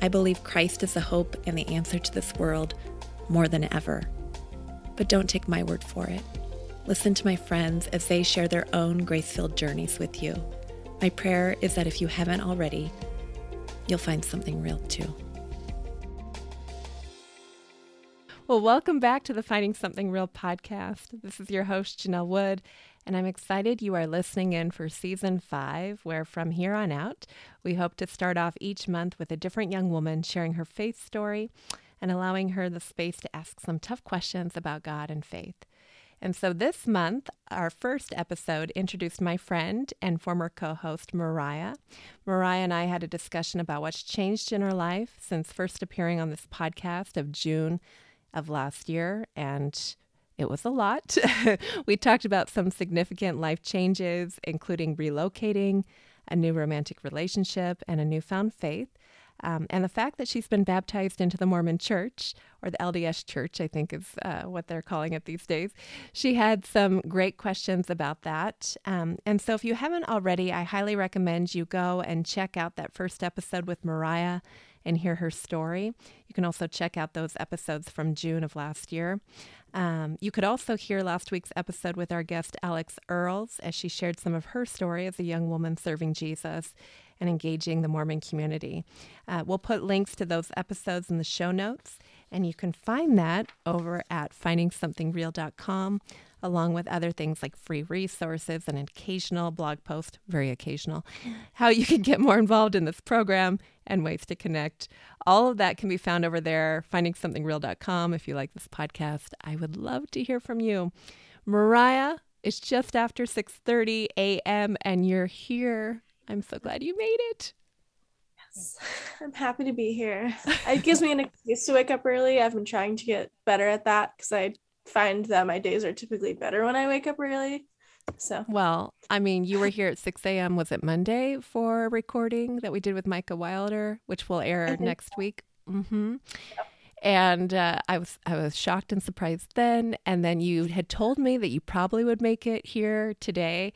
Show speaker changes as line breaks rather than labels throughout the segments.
I believe Christ is the hope and the answer to this world more than ever. But don't take my word for it. Listen to my friends as they share their own grace filled journeys with you. My prayer is that if you haven't already, you'll find something real too. Well, welcome back to the Finding Something Real podcast. This is your host, Janelle Wood, and I'm excited you are listening in for season five, where from here on out, we hope to start off each month with a different young woman sharing her faith story and allowing her the space to ask some tough questions about God and faith. And so this month, our first episode introduced my friend and former co host, Mariah. Mariah and I had a discussion about what's changed in her life since first appearing on this podcast of June of last year. And it was a lot. we talked about some significant life changes, including relocating, a new romantic relationship, and a newfound faith. Um, and the fact that she's been baptized into the Mormon Church, or the LDS Church, I think is uh, what they're calling it these days. She had some great questions about that. Um, and so, if you haven't already, I highly recommend you go and check out that first episode with Mariah and hear her story. You can also check out those episodes from June of last year. Um, you could also hear last week's episode with our guest Alex Earls as she shared some of her story as a young woman serving Jesus and engaging the Mormon community. Uh, we'll put links to those episodes in the show notes, and you can find that over at findingsomethingreal.com along with other things like free resources and an occasional blog post, very occasional, how you can get more involved in this program and ways to connect. All of that can be found over there, findingsomethingreal.com. If you like this podcast, I would love to hear from you. Mariah, it's just after 6:30 a.m. and you're here. I'm so glad you made it.
Yes, I'm happy to be here. It gives me an excuse to wake up early. I've been trying to get better at that because I find that my days are typically better when I wake up early. So,
well, I mean, you were here at 6 a.m. Was it Monday for a recording that we did with Micah Wilder, which will air next so. week? Mm-hmm. And uh, I was I was shocked and surprised then. And then you had told me that you probably would make it here today.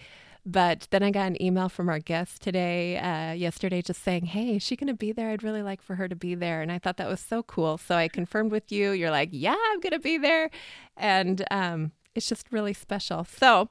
But then I got an email from our guest today, uh, yesterday, just saying, Hey, is she going to be there? I'd really like for her to be there. And I thought that was so cool. So I confirmed with you. You're like, Yeah, I'm going to be there. And um, it's just really special. So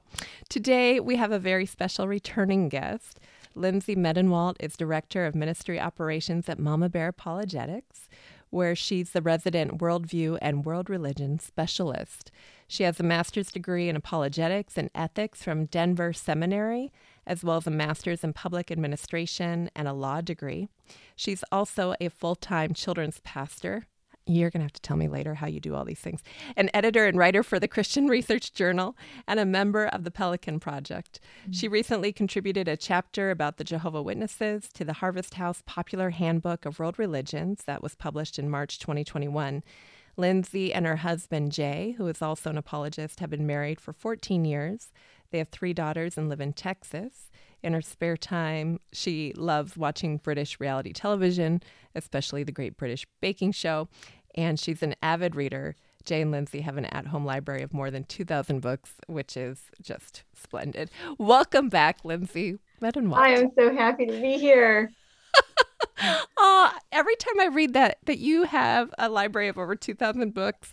today we have a very special returning guest. Lindsay Medenwaldt is Director of Ministry Operations at Mama Bear Apologetics, where she's the resident worldview and world religion specialist. She has a master's degree in apologetics and ethics from Denver Seminary, as well as a master's in public administration and a law degree. She's also a full time children's pastor. You're going to have to tell me later how you do all these things. An editor and writer for the Christian Research Journal and a member of the Pelican Project. Mm-hmm. She recently contributed a chapter about the Jehovah Witnesses to the Harvest House Popular Handbook of World Religions that was published in March 2021. Lindsay and her husband, Jay, who is also an apologist, have been married for 14 years. They have three daughters and live in Texas. In her spare time, she loves watching British reality television, especially the Great British Baking Show, and she's an avid reader. Jay and Lindsay have an at home library of more than 2,000 books, which is just splendid. Welcome back, Lindsay.
I am so happy to be here
oh, every time I read that that you have a library of over 2000 books,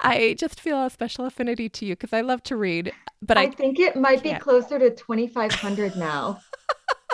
I just feel a special affinity to you because I love to read, but I,
I think it might can't. be closer to 2500 now.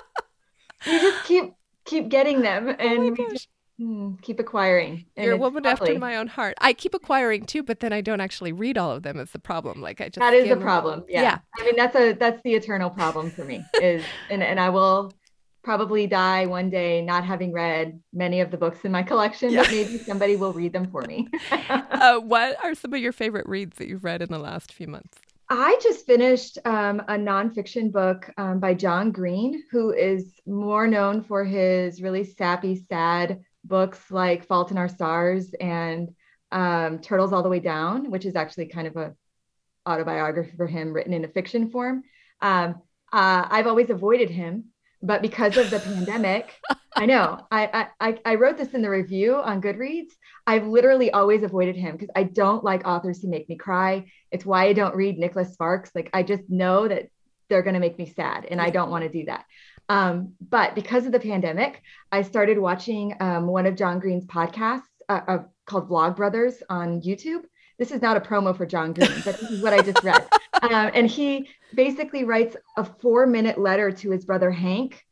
you just keep keep getting them oh and oh just hmm, keep acquiring.
You're a woman lovely. after my own heart. I keep acquiring too, but then I don't actually read all of them. Is the problem? Like I just
that is the problem. Yeah. yeah. I mean that's a that's the eternal problem for me. Is and and I will probably die one day not having read many of the books in my collection, yeah. but maybe somebody will read them for me.
uh, what are some of your favorite reads that you've read in the last few months?
I just finished um, a nonfiction book um, by John Green, who is more known for his really sappy, sad books like Fault in Our Stars and um, Turtles All the Way Down, which is actually kind of a autobiography for him written in a fiction form. Um, uh, I've always avoided him, but because of the pandemic, I know I, I I wrote this in the review on Goodreads. I've literally always avoided him because I don't like authors who make me cry. It's why I don't read Nicholas Sparks. Like I just know that they're going to make me sad, and I don't want to do that. Um, but because of the pandemic, I started watching um, one of John Green's podcasts uh, uh, called Vlogbrothers on YouTube. This is not a promo for John Green, but this is what I just read. Um, and he basically writes a four minute letter to his brother Hank.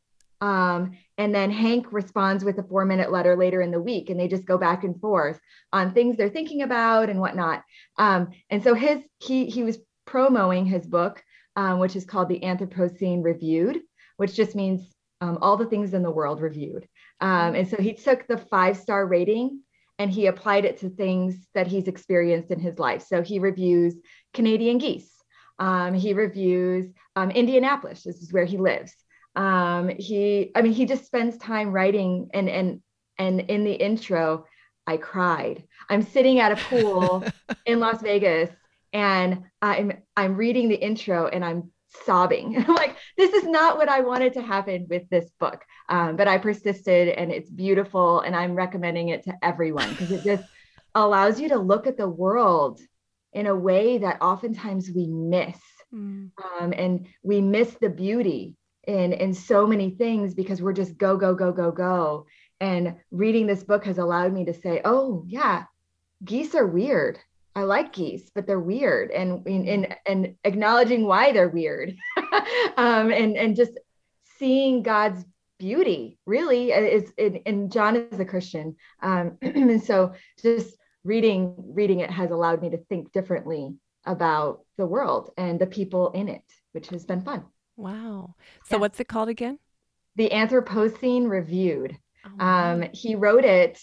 Um, and then Hank responds with a four minute letter later in the week, and they just go back and forth on things they're thinking about and whatnot. Um, and so his he he was promoting his book, um, which is called The Anthropocene Reviewed, which just means um, all the things in the world reviewed. Um, and so he took the five star rating and he applied it to things that he's experienced in his life. So he reviews Canadian geese. Um, he reviews um, Indianapolis. This is where he lives. Um, he, I mean, he just spends time writing, and and and in the intro, I cried. I'm sitting at a pool in Las Vegas, and I'm I'm reading the intro, and I'm sobbing. I'm like, this is not what I wanted to happen with this book. Um, but I persisted, and it's beautiful, and I'm recommending it to everyone because it just allows you to look at the world in a way that oftentimes we miss. Mm. Um, and we miss the beauty in in so many things because we're just go go go go go. And reading this book has allowed me to say oh yeah geese are weird. I like geese but they're weird. And and and acknowledging why they're weird. Um, and and just seeing god's beauty really is and john is a christian um, and so just reading reading it has allowed me to think differently about the world and the people in it which has been fun
Wow. So yeah. what's it called again?
The Anthropocene Reviewed. Oh, um, he wrote it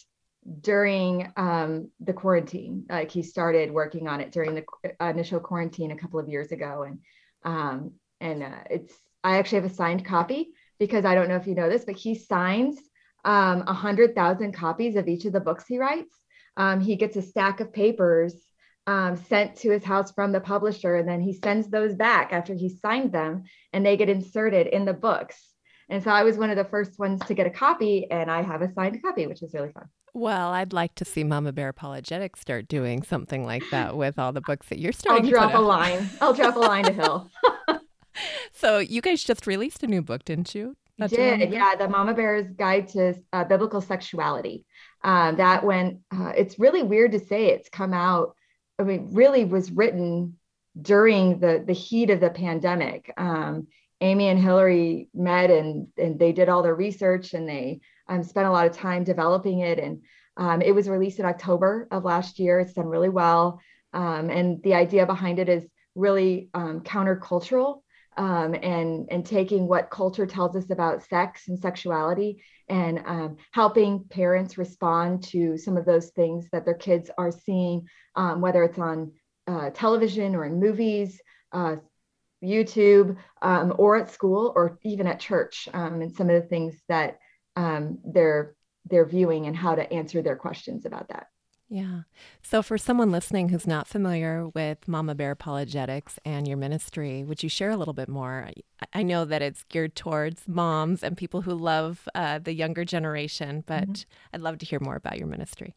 during um, the quarantine. Like he started working on it during the initial quarantine a couple of years ago, and um, and uh, it's I actually have a signed copy because I don't know if you know this, but he signs um, a hundred thousand copies of each of the books he writes. Um, he gets a stack of papers um, sent to his house from the publisher, and then he sends those back after he signed them, and they get inserted in the books. And so I was one of the first ones to get a copy, and I have a signed copy, which is really fun.
Well, I'd like to see Mama Bear Apologetics start doing something like that with all the books that you're starting.
I'll drop a line. I'll drop a line to Hill.
so you guys just released a new book, didn't you?
That's did, yeah. The Mama Bear's Guide to uh, Biblical Sexuality. Um, that went. Uh, it's really weird to say it's come out I mean, really was written during the the heat of the pandemic. Um, Amy and Hillary met and and they did all their research and they um, spent a lot of time developing it. And um, it was released in October of last year. It's done really well. Um, and the idea behind it is really um, countercultural um, and and taking what culture tells us about sex and sexuality and um, helping parents respond to some of those things that their kids are seeing, um, whether it's on uh, television or in movies, uh, YouTube, um, or at school, or even at church, um, and some of the things that um, they're they're viewing and how to answer their questions about that.
Yeah. So, for someone listening who's not familiar with Mama Bear Apologetics and your ministry, would you share a little bit more? I know that it's geared towards moms and people who love uh, the younger generation, but mm-hmm. I'd love to hear more about your ministry.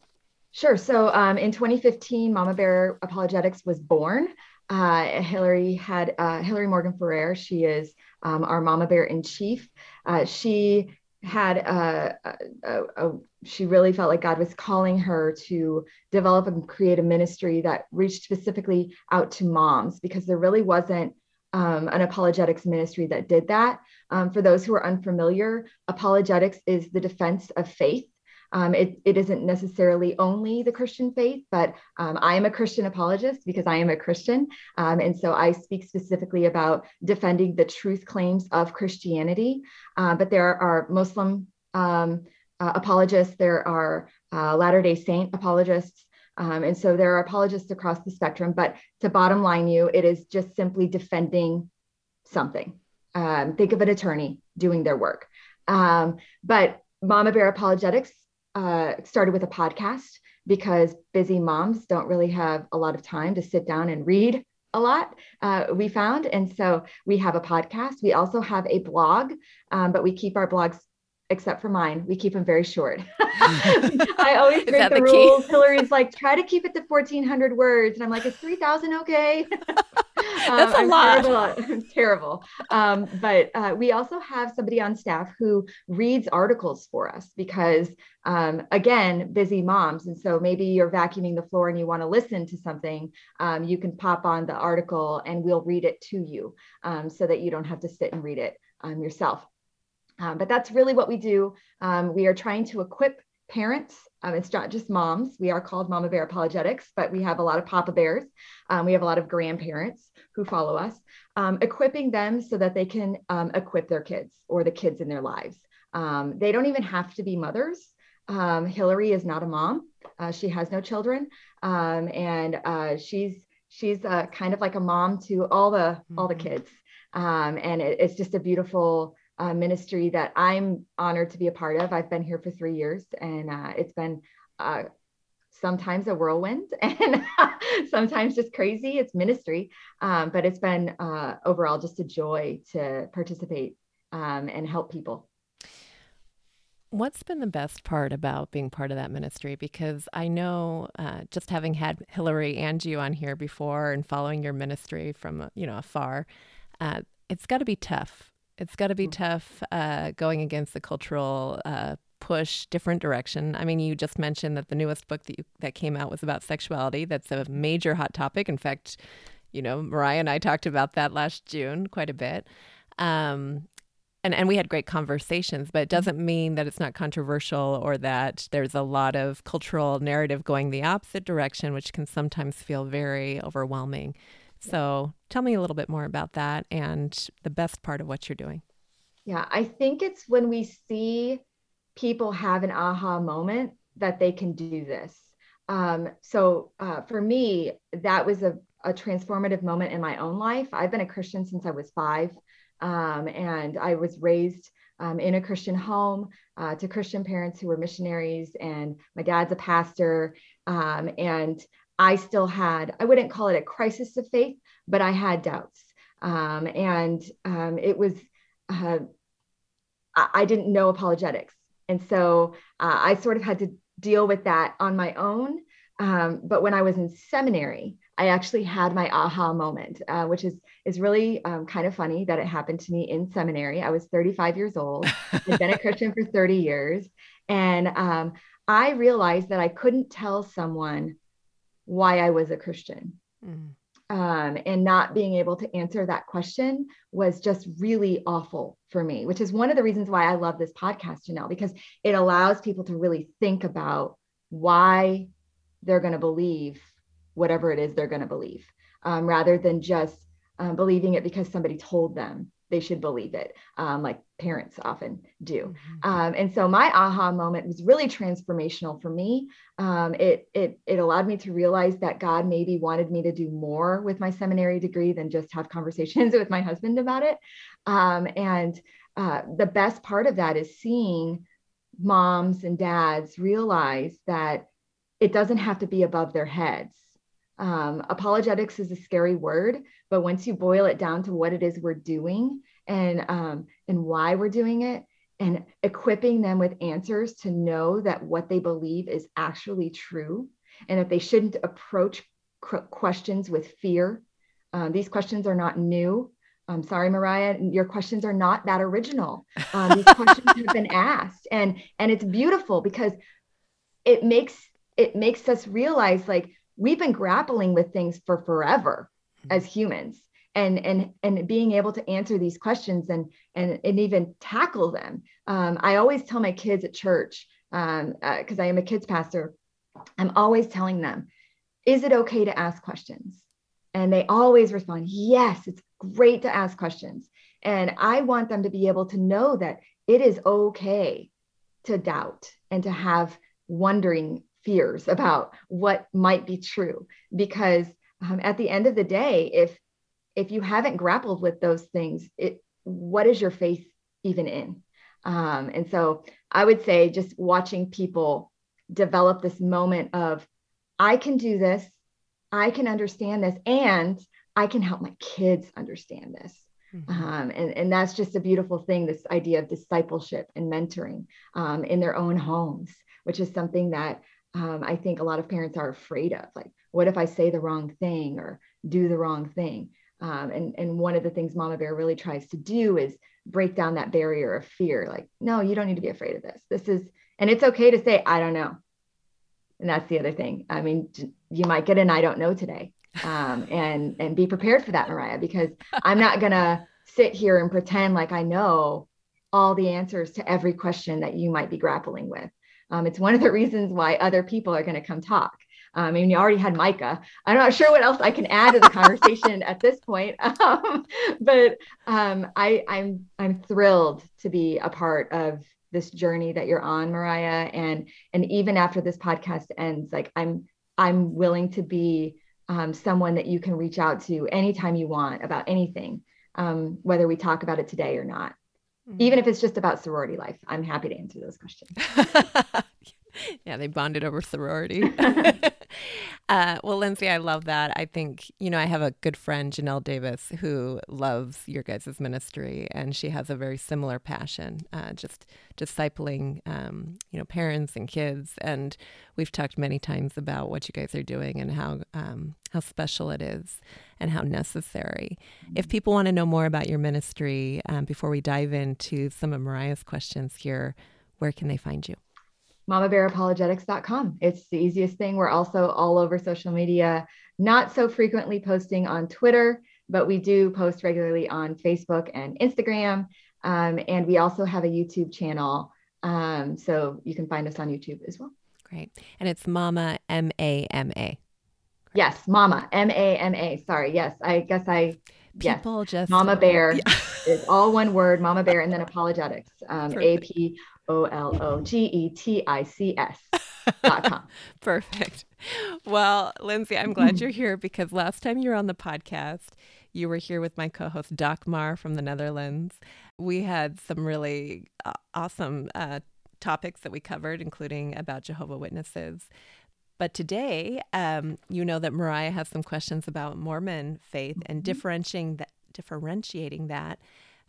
Sure. So, um, in 2015, Mama Bear Apologetics was born. Uh, Hillary had uh, Hillary Morgan Ferrer. She is um, our Mama Bear in chief. Uh, she had a, a, a, she really felt like God was calling her to develop and create a ministry that reached specifically out to moms because there really wasn't um, an apologetics ministry that did that. Um, for those who are unfamiliar, apologetics is the defense of faith. Um, it, it isn't necessarily only the Christian faith, but um, I am a Christian apologist because I am a Christian. Um, and so I speak specifically about defending the truth claims of Christianity. Uh, but there are Muslim um, uh, apologists, there are uh, Latter day Saint apologists. Um, and so there are apologists across the spectrum. But to bottom line you, it is just simply defending something. Um, think of an attorney doing their work. but Mama Bear Apologetics uh, started with a podcast because busy moms don't really have a lot of time to sit down and read a lot uh, we found. And so we have a podcast. We also have a blog um, but we keep our blogs except for mine we keep them very short. I always break the, the rules. Hillary's like try to keep it to 1400 words. And i'm like is 3000 okay
That's um, a lot.
Terrible. terrible. Um, but uh, we also have somebody on staff who reads articles for us because, um, again, busy moms. And so maybe you're vacuuming the floor and you want to listen to something. Um, you can pop on the article and we'll read it to you um, so that you don't have to sit and read it um, yourself. but that's really what we do. we are trying to equip parents. Um, it's not just moms. We are called Mama Bear Apologetics, but we have a lot of Papa Bears. Um, we have a lot of grandparents who follow us, um, equipping them so that they can um, equip their kids or the kids in their lives. Um, they don't even have to be mothers. Um, Hillary is not a mom. Uh, she has no children, and uh, she's she's uh, kind of like a mom to all the all the mm-hmm. kids. and it, it's just a beautiful uh, ministry that I'm honored to be a part of. I've been here for three years, and uh, it's been uh, sometimes a whirlwind and sometimes just crazy. It's ministry, um, but it's been uh, overall just a joy to participate um, and help people.
What's been the best part about being part of that ministry? Because I know uh, just having had Hillary and you on here before and following your ministry from you know afar, uh, it's got to be tough it's got to be mm. tough uh, going against the cultural uh, push, different direction. I mean, you just mentioned that the newest book that you, that came out was about sexuality. That's a major hot topic. In fact, you know, Mariah and I talked about that last June quite a bit. Um, and, and we had great conversations, but it doesn't mean that it's not controversial or that there's a lot of cultural narrative going the opposite direction, which can sometimes feel very overwhelming. So tell me a little bit more about that and the best part of what you're doing.
Yeah, I think it's when we see people have an aha moment that they can do this. Um, so uh, for me, that was a, a, transformative moment in my own life. I've been a Christian since I was five, um, and I was raised um, in a Christian home uh, to Christian parents who were missionaries, and my dad's a pastor. Um, and I still had, I wouldn't call it a crisis of faith, but I had doubts. Um, and um, it was, uh, I, I, didn't know apologetics. And so uh, I sort of had to deal with that on my own. Um, but when I was in seminary, I actually had my aha moment, uh, which is is really um, kind of funny that it happened to me in seminary. I was 35 years old, had been a Christian for 30 years, and um, I realized that I couldn't tell someone why I was a Christian. Mm. Um, and not being able to answer that question was just really awful for me, which is one of the reasons why I love this podcast, Janelle, because it allows people to really think about why they're going to believe whatever it is they're going to believe, um, rather than just um, believing it because somebody told them they should believe it, um, like parents often do. Mm-hmm. Um, and so my aha moment was really transformational for me. Um, it it it allowed me to realize that God maybe wanted me to do more with my seminary degree than just have conversations with my husband about it. Um, and uh, the best part of that is seeing moms and dads realize that it doesn't have to be above their heads um, apologetics is a scary word, but once you boil it down to what it is we're doing and um, and why we're doing it, and equipping them with answers to know that what they believe is actually true, and that they shouldn't approach questions with fear. Um, these questions are not new. I'm sorry, Mariah, your questions are not that original. Um, these questions have been asked, and and it's beautiful because it makes it makes us realize like we've been grappling with things for forever mm-hmm. as humans and and and being able to answer these questions and and, and even tackle them um, i always tell my kids at church because um, uh, I am a kids pastor, I'm always telling them, is it okay to ask questions? And they always respond, yes, it's great to ask questions. And I want them to be able to know that it is okay to doubt and to have wondering fears about what might be true. Because um, at the end of the day, if if you haven't grappled with those things, it what is your faith even in? Um, and so I would say just watching people develop this moment of, I can do this, I can understand this, and I can help my kids understand this. Mm-hmm. Um, and, and that's just a beautiful thing this idea of discipleship and mentoring um, in their own homes, which is something that um, I think a lot of parents are afraid of. Like, what if I say the wrong thing or do the wrong thing? Um, and, and one of the things Mama Bear really tries to do is break down that barrier of fear. Like, no, you don't need to be afraid of this. This is, and it's okay to say, I don't know. And that's the other thing. I mean, you might get an I don't know today. Um, and and be prepared for that, Mariah, because I'm not gonna sit here and pretend like I know all the answers to every question that you might be grappling with. Um, it's one of the reasons why other people are going to come talk. Um, I mean, you already had Micah. I'm not sure what else I can add to the conversation at this point, um, but um, I, I'm I'm thrilled to be a part of this journey that you're on, Mariah. And and even after this podcast ends, like I'm I'm willing to be um, someone that you can reach out to anytime you want about anything, um, whether we talk about it today or not. Mm-hmm. Even if it's just about sorority life, I'm happy to answer those questions.
yeah, they bonded over sorority. uh, well, Lindsay, I love that. I think, you know, I have a good friend, Janelle Davis, who loves your guys' ministry, and she has a very similar passion, uh, just discipling, um, you know, parents and kids. And we've talked many times about what you guys are doing and how um, how special it is and how necessary. If people want to know more about your ministry, um, before we dive into some of Mariah's questions here, where can they find you?
mamabearapologetics.com. It's the easiest thing. We're also all over social media, not so frequently posting on Twitter, but we do post regularly on Facebook and Instagram. Um, and we also have a YouTube channel. Um, so you can find us on YouTube as well.
Great. And it's Mama, M A M A.
Yes, Mama, M A M A. Sorry. Yes, I guess I.
People
yes.
just.
Mama Bear. Yeah. it's all one word, Mama Bear, and then apologetics. Um, A P O L O G E T I C S.
Perfect. Well, Lindsay, I'm glad you're here because last time you were on the podcast, you were here with my co host, Doc Mar from the Netherlands. We had some really uh, awesome uh, topics that we covered, including about Jehovah Witnesses. But today, um, you know that Mariah has some questions about Mormon faith mm-hmm. and differentiating that, differentiating that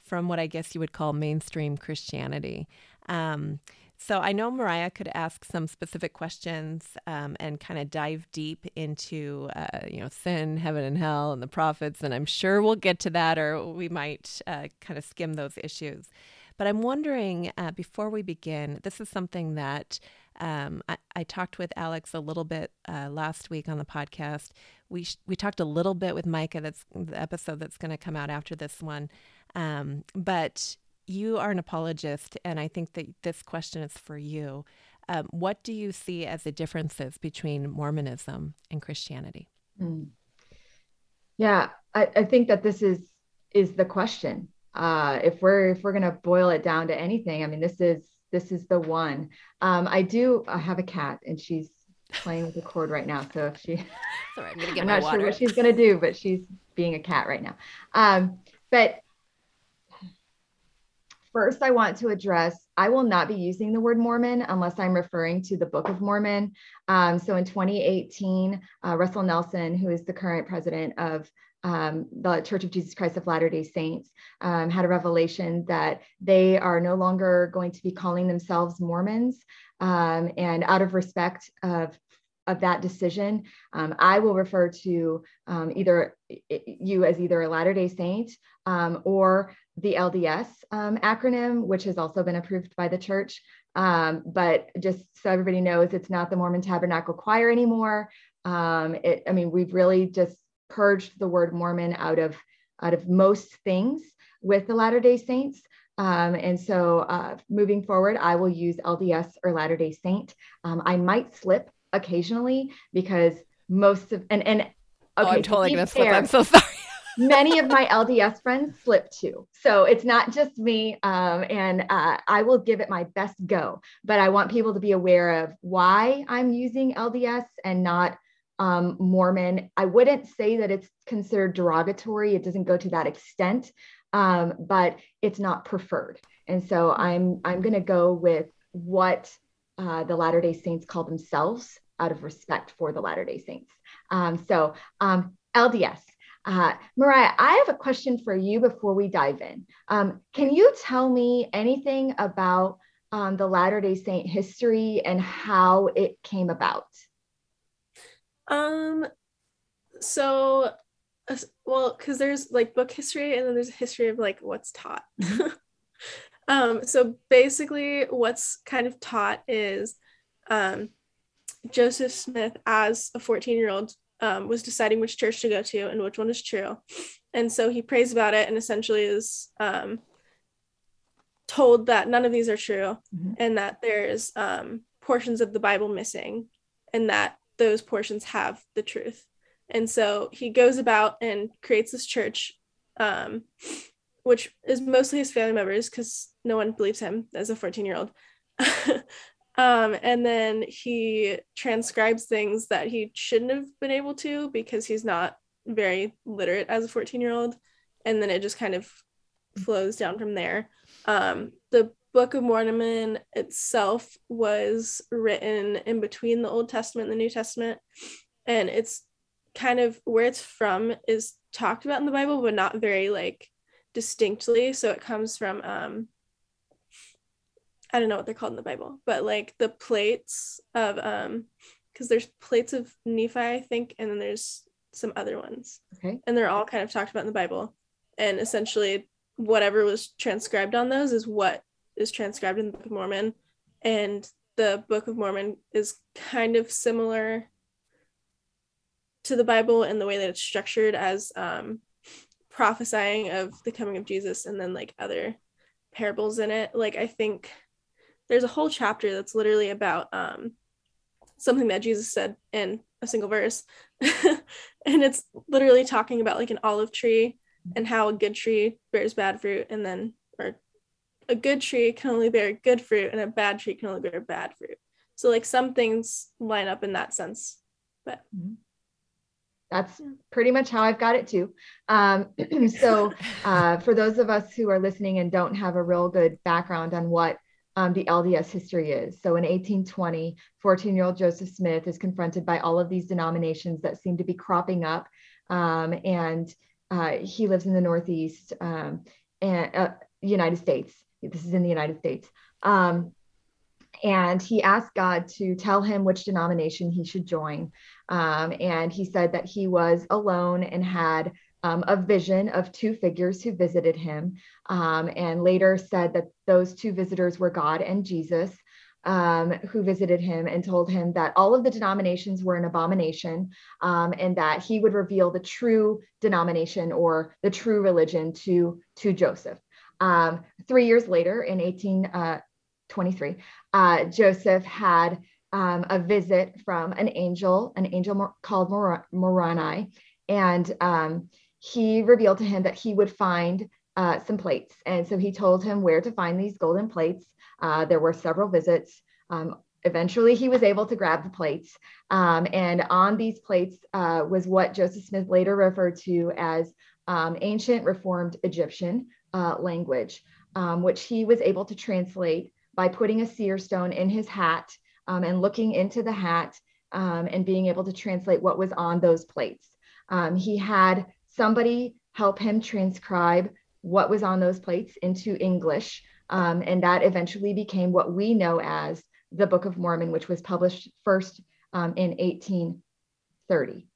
from what I guess you would call mainstream Christianity. Um, so I know Mariah could ask some specific questions um, and kind of dive deep into, uh, you know, sin, heaven and hell, and the prophets. And I'm sure we'll get to that, or we might uh, kind of skim those issues. But I'm wondering, uh, before we begin, this is something that um, I, I, talked with Alex a little bit uh, last week on the podcast. We sh- we talked a little bit with Micah. That's the episode that's going to come out after this one. Um, but you are an apologist, and I think that this question is for you. Um, what do you see as the differences between Mormonism and Christianity? Mm.
Yeah, I, I, think that this is is the question. Uh, if we're if we're gonna boil it down to anything, I mean, this is this is the one. Um, I do I have a cat, and she's playing with the cord right now. So if she,
sorry, I'm gonna get
I'm
not
water. sure what she's gonna do, but she's being a cat right now. Um, but First, I want to address I will not be using the word Mormon unless I'm referring to the Book of Mormon. Um, so in 2018, uh, Russell Nelson, who is the current president of um, the Church of Jesus Christ of Latter day Saints, um, had a revelation that they are no longer going to be calling themselves Mormons. Um, and out of respect of of that decision, um, I will refer to um, either you as either a Latter day Saint um, or the LDS um, acronym, which has also been approved by the church. Um, but just so everybody knows, it's not the Mormon Tabernacle Choir anymore. Um, it, I mean, we've really just purged the word Mormon out of out of most things with the Latter Day Saints. Um, and so uh, moving forward, I will use LDS or Latter day Saint. Um, I might slip occasionally because most of, and, and okay,
oh, I'm totally going to slip. I'm so sorry
many of my LDS friends slip too. So it's not just me. Um, and uh, I will give it my best go. But I want people to be aware of why I'm using LDS and not um, Mormon. I wouldn't say that it's considered derogatory, it doesn't go to that extent, um, but it's not preferred. And so I'm, I'm going to go with what uh, the Latter day Saints call themselves out of respect for the Latter day Saints. Um, so um, LDS, uh, Mariah, I have a question for you before we dive in. Um, can you tell me anything about um, the Latter day Saint history and how it came about?
Um, so, well, because there's like book history and then there's a history of like what's taught. Mm-hmm. um, so basically, what's kind of taught is um, Joseph Smith as a 14 year old um, was deciding which church to go to and which one is true. And so he prays about it and essentially is um, told that none of these are true mm-hmm. and that there's um, portions of the Bible missing and that those portions have the truth. And so he goes about and creates this church, um, which is mostly his family members because no one believes him as a 14 year old. Um, and then he transcribes things that he shouldn't have been able to because he's not very literate as a 14 year old. And then it just kind of flows down from there. Um, the Book of Mormon itself was written in between the Old Testament and the New Testament. And it's kind of where it's from is talked about in the Bible, but not very like distinctly. So it comes from um, I don't know what they're called in the Bible, but like the plates of um because there's plates of Nephi, I think, and then there's some other ones.
Okay.
And they're all kind of talked about in the Bible. And essentially whatever was transcribed on those is what is transcribed in the Book of Mormon. And the Book of Mormon is kind of similar to the Bible in the way that it's structured as um prophesying of the coming of Jesus and then like other parables in it. Like I think there's a whole chapter that's literally about um, something that Jesus said in a single verse. and it's literally talking about like an olive tree and how a good tree bears bad fruit and then or a good tree can only bear good fruit and a bad tree can only bear bad fruit. So like some things line up in that sense. But mm-hmm.
that's pretty much how I've got it too. Um, so uh, for those of us who are listening and don't have a real good background on what um, the LDS history is. So in 1820, 14 year old Joseph Smith is confronted by all of these denominations that seem to be cropping up. Um, and uh, he lives in the Northeast um, and uh, United States. This is in the United States. Um, and he asked God to tell him which denomination he should join. Um, and he said that he was alone and had um, a vision of two figures who visited him, um, and later said that those two visitors were God and Jesus, um, who visited him and told him that all of the denominations were an abomination um, and that he would reveal the true denomination or the true religion to, to Joseph. Um, three years later, in 1823, uh, uh, Joseph had um, a visit from an angel, an angel called Moroni, and um, he revealed to him that he would find uh, some plates. And so he told him where to find these golden plates. Uh, there were several visits. Um, eventually, he was able to grab the plates. Um, and on these plates uh, was what Joseph Smith later referred to as um, ancient Reformed Egyptian uh, language, um, which he was able to translate by putting a seer stone in his hat um, and looking into the hat um, and being able to translate what was on those plates. he had somebody help him transcribe what was on those plates into English. Um, and that eventually became what we know as the Book of Mormon, which was published first um, in 1830.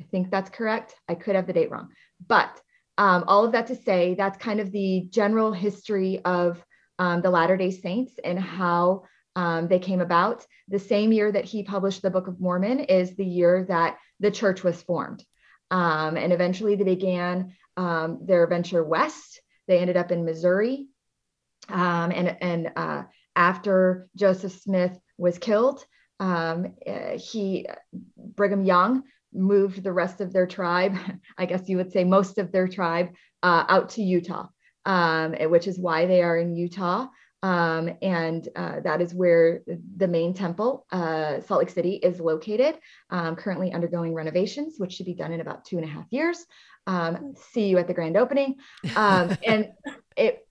I think that's correct. I could have the date wrong. But um, all of that to say, that's kind of the general history of um, the Latter day Saints and how um, they came about. The same year that he published the Book of Mormon is the year that the church was formed. Um, and eventually they began um, their venture west. They ended up in Missouri, Um, and and uh, after Joseph Smith was killed, um, uh, he Brigham Young moved the rest of their tribe, I guess you would say most of their tribe, uh, out to Utah, um, which is why they are in Utah. Um, and uh, that is where the main temple, uh, Salt Lake City, is located, um, currently undergoing renovations, which should be done in about two and a half years. Um, see you at the grand opening. Um, and it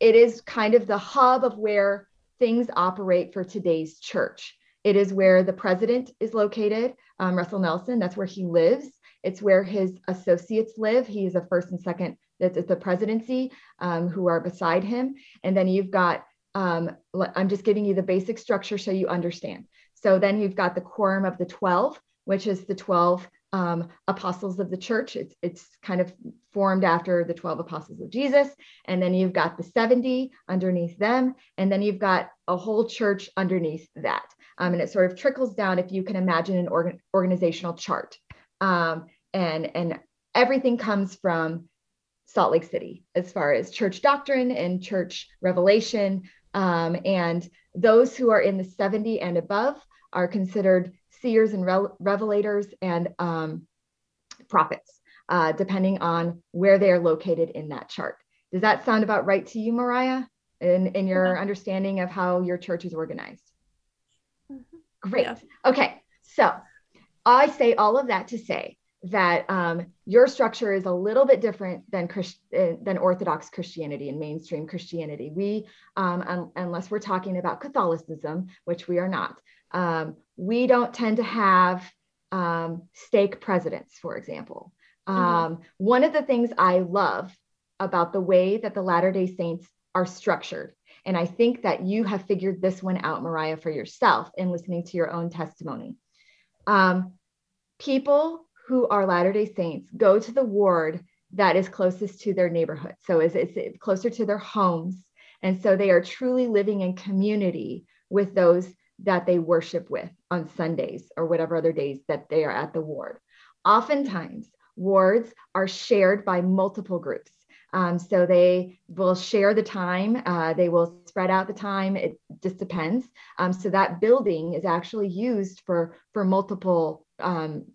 it is kind of the hub of where things operate for today's church. It is where the president is located, um, Russell Nelson. That's where he lives. It's where his associates live. He is a first and second, that's the presidency, um, who are beside him. And then you've got, um, I'm just giving you the basic structure so you understand. So then you've got the quorum of the 12, which is the 12 um, apostles of the church. It's, it's kind of formed after the 12 apostles of Jesus. And then you've got the 70 underneath them. And then you've got a whole church underneath that. Um, and it sort of trickles down if you can imagine an organ- organizational chart. Um, and, and everything comes from Salt Lake City as far as church doctrine and church revelation. Um, and those who are in the 70 and above are considered seers and revelators and um, prophets, uh, depending on where they are located in that chart. Does that sound about right to you, Mariah, in, in your understanding of how your church is organized? Mm-hmm. Great. Yeah. Okay. So I say all of that to say that um, your structure is a little bit different than Christ- uh, than Orthodox Christianity and mainstream Christianity. We, um, un- unless we're talking about Catholicism, which we are not, um, we don't tend to have um, stake presidents, for example. Mm-hmm. Um, one of the things I love about the way that the Latter day Saints are structured, and I think that you have figured this one out, Mariah, for yourself in listening to your own testimony. Um, people who are Latter day Saints go to the ward that is closest to their neighborhood. So it's, it's closer to their homes. And so they are truly living in community with those that they worship with on Sundays or whatever other days that they are at the ward. Oftentimes, wards are shared by multiple groups. Um, so they will share the time, uh, they will spread out the time. It just depends. Um, so that building is actually used for, for multiple um,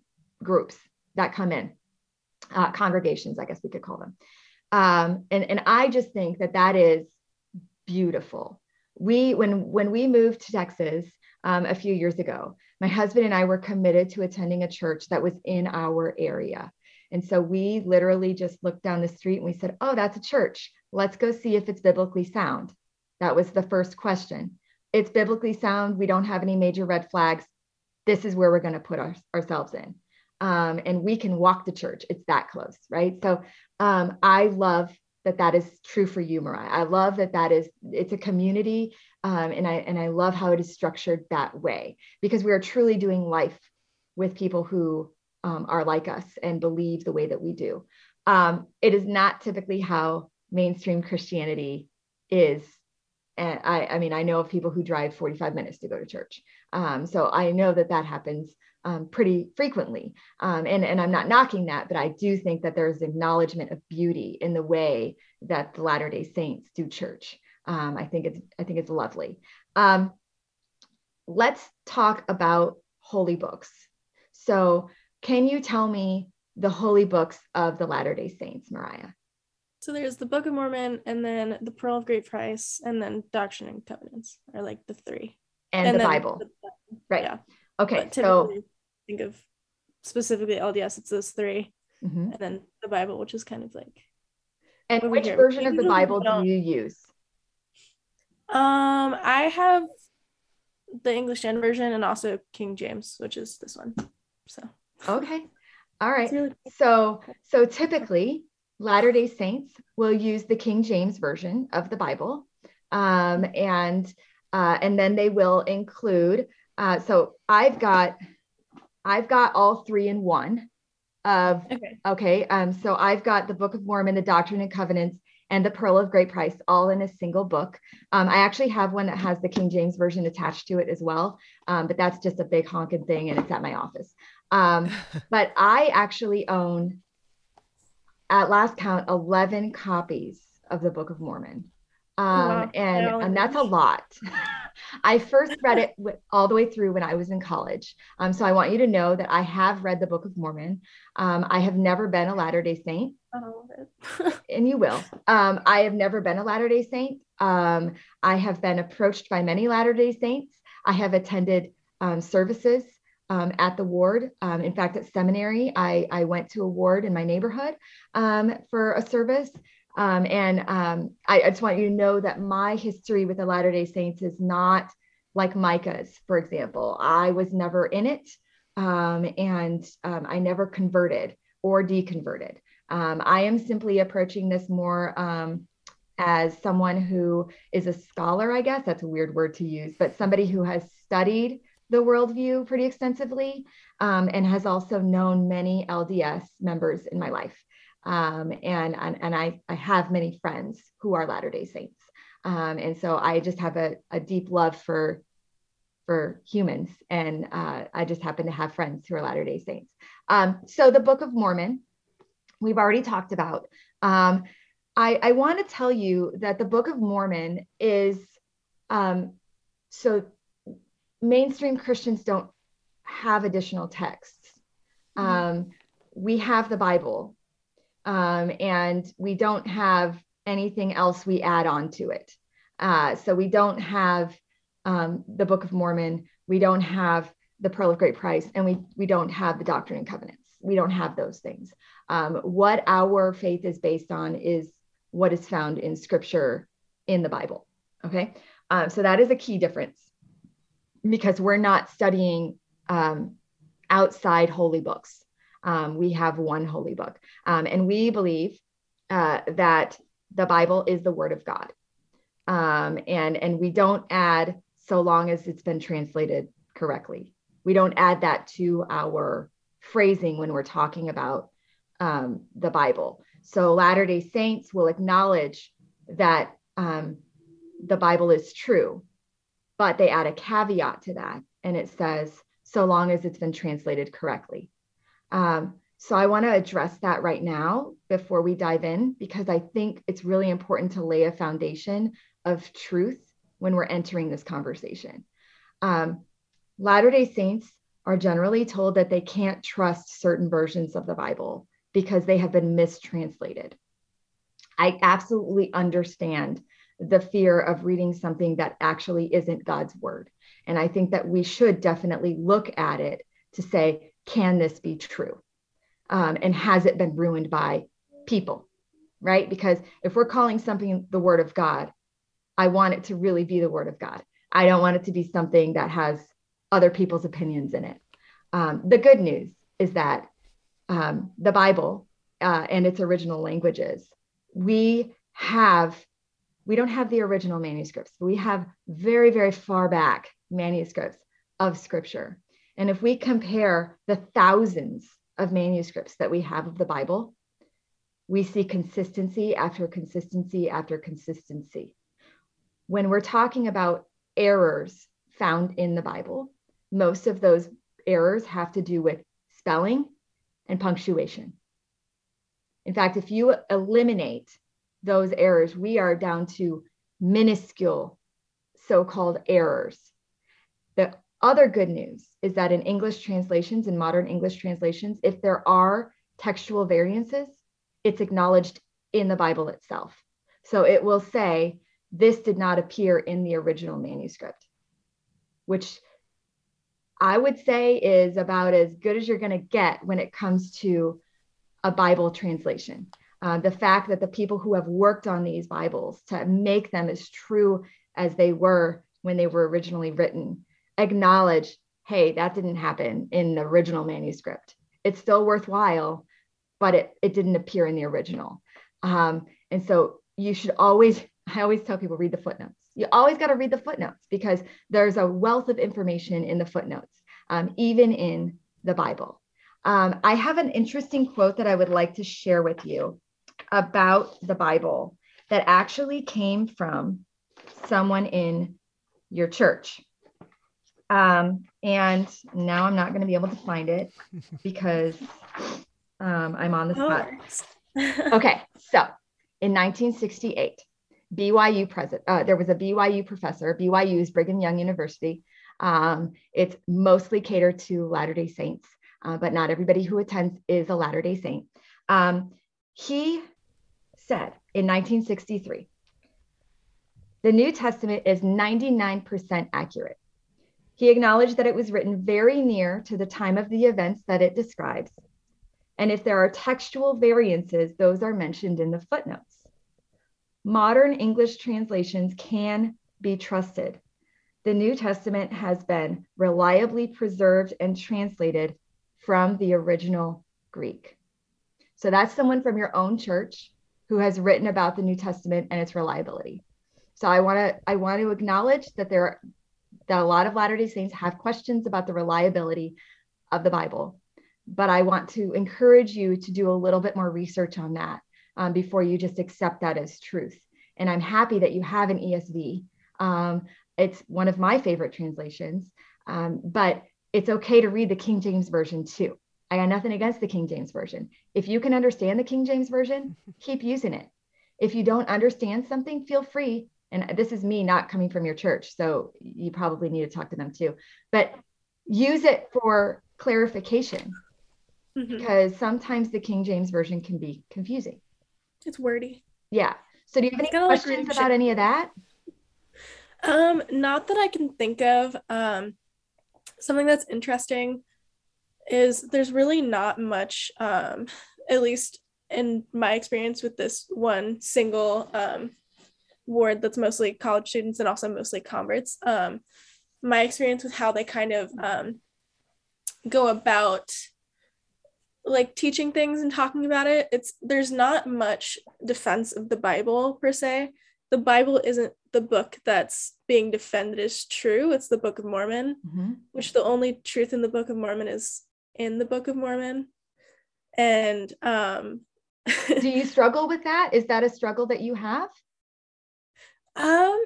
groups that come in, uh, congregations, I guess we could call them. Um, and, and I just think that that is beautiful we when when we moved to Texas um, a few years ago, my husband and I were committed to attending a church that was in our area. And so we literally just looked down the street and we said, Oh, that's a church. Let's go see if it's biblically sound. That was the first question. It's biblically sound. We don't have any major red flags. This is where we're going to put our, ourselves in. Um, and we can walk to church. It's that close, right? So um, I love that that is true for you, Mariah. I love that that is it's a community, um, and I and I love how it is structured that way because we are truly doing life with people who um, are like us and believe the way that we do. Um, it is not typically how mainstream Christianity is. And I, I mean, I know of people who drive 45 minutes to go to church. Um, so I know that that happens um, pretty frequently. Um, and, and I'm not knocking that, but I do think that there's acknowledgement of beauty in the way that the Latter day Saints do church. Um, I think it's I think it's lovely. Um, let's talk about holy books. So, can you tell me the holy books of the Latter day Saints, Mariah?
So there's the Book of Mormon, and then the Pearl of Great Price, and then Doctrine and Covenants are like the three.
And, and the Bible. The, right. Yeah. Okay. So
think of specifically LDS, it's those 3 mm-hmm. and then the Bible, which is kind of like.
And which here. version of the Bible do you use?
Um, I have the English Gen version and also King James, which is this one. So.
Okay. All right. Really. So so typically Latter Day Saints will use the King James version of the Bible, um, and uh, and then they will include. Uh, so I've got I've got all three in one. Of okay. okay. Um, so I've got the Book of Mormon, the Doctrine and Covenants, and the Pearl of Great Price all in a single book. Um, I actually have one that has the King James version attached to it as well, um, but that's just a big honking thing, and it's at my office. Um, but I actually own, at last count, eleven copies of the Book of Mormon. Um, wow. and, and that's a lot. I first read it all the way through when I was in college. Um, so I want you to know that I have read the Book of Mormon. Um, I have never been a Latter day Saint. and you will. Um, I have never been a Latter day Saint. Um, I have been approached by many Latter day Saints. I have attended um, services um, at the ward. Um, in fact, at seminary, I, I went to a ward in my neighborhood um, for a service. Um, and um, I, I, just want you to know that my history with the Latter day Saints is not like Micah's, for example. I was never in it, um, and I never converted or deconverted. I am simply approaching this more as someone who is a scholar, I guess that's a weird word to use, but somebody who has studied the worldview pretty extensively um, and has also known many LDS members in my life. Um, and and, and I, I have many friends who are Latter day Saints. Um, and so I just have a, a deep love for for humans. And uh, I just happen to have friends who are Latter day Saints. Um, so the Book of Mormon, we've already talked about. Um, I, I want to tell you that the Book of Mormon is um, so mainstream Christians don't have additional texts. Mm-hmm. Um, we have the Bible, um, and we don't have anything else we add on to it. Uh, so we don't have um, the Book of Mormon, we don't have the Pearl of Great Price, and we we don't have the Doctrine and Covenants. We don't have those things. Um, what our faith is based on is what is found in Scripture in the Bible. Okay, um, so that is a key difference because we're not studying um, outside holy books. Um, we have one holy book. Um, and we believe uh, that the Bible is the word of God. Um, and, and we don't add so long as it's been translated correctly. We don't add that to our phrasing when we're talking about um, the Bible. So Latter day Saints will acknowledge that um, the Bible is true but they add a caveat to that and it says so long as it's been translated correctly um, so i want to address that right now before we dive in because i think it's really important to lay a foundation of truth when we're entering this conversation um, latter day saints are generally told that they can't trust certain versions of the bible because they have been mistranslated i absolutely understand the fear of reading something that actually isn't God's word. And I think that we should definitely look at it to say, can this be true? Um, and has it been ruined by people? Right? Because if we're calling something the word of God, I want it to really be the word of God. I don't want it to be something that has other people's opinions in it. Um, the good news is that um, the Bible uh, and its original languages, we have we don't have the original manuscripts. We have very, very far back manuscripts of scripture. And if we compare the thousands of manuscripts that we have of the Bible, we see consistency after consistency after consistency. When we're talking about errors found in the Bible, most of those errors have to do with spelling and punctuation. In fact, if you eliminate those errors, we are down to minuscule so called errors. The other good news is that in English translations, in modern English translations, if there are textual variances, it's acknowledged in the Bible itself. So it will say, this did not appear in the original manuscript, which I would say is about as good as you're going to get when it comes to a Bible translation. Uh, the fact that the people who have worked on these Bibles to make them as true as they were when they were originally written acknowledge, hey, that didn't happen in the original manuscript. It's still worthwhile, but it, it didn't appear in the original. Um, and so you should always, I always tell people, read the footnotes. You always got to read the footnotes because there's a wealth of information in the footnotes, um, even in the Bible. Um, I have an interesting quote that I would like to share with you about the Bible that actually came from someone in your church. Um, and now I'm not going to be able to find it because um, I'm on the spot. okay, so in 1968, BYU president. Uh, there was a BYU professor. BYU is Brigham Young University. Um, it's mostly catered to Latter Day Saints, uh, but not everybody who attends is a Latter Day Saint. Um, he said in 1963, the New Testament is 99% accurate. He acknowledged that it was written very near to the time of the events that it describes. And if there are textual variances, those are mentioned in the footnotes. Modern English translations can be trusted. The New Testament has been reliably preserved and translated from the original Greek. So that's someone from your own church who has written about the New Testament and its reliability. So I want to I want to acknowledge that there that a lot of Latter-day Saints have questions about the reliability of the Bible, but I want to encourage you to do a little bit more research on that um, before you just accept that as truth. And I'm happy that you have an ESV. Um, it's one of my favorite translations, um, but it's okay to read the King James Version too. I got nothing against the King James Version. If you can understand the King James Version, keep using it. If you don't understand something, feel free. And this is me not coming from your church, so you probably need to talk to them too. But use it for clarification mm-hmm. because sometimes the King James Version can be confusing.
It's wordy.
Yeah. So do you have any questions about any of that?
Um, not that I can think of. Um, something that's interesting is there's really not much, um, at least in my experience with this one single um, ward that's mostly college students and also mostly converts. Um, my experience with how they kind of um, go about like teaching things and talking about it it's there's not much defense of the bible per se. The bible isn't the book that's being defended as true. It's the book of mormon mm-hmm. which the only truth in the book of mormon is in the book of mormon. And um
do you struggle with that? Is that a struggle that you have
um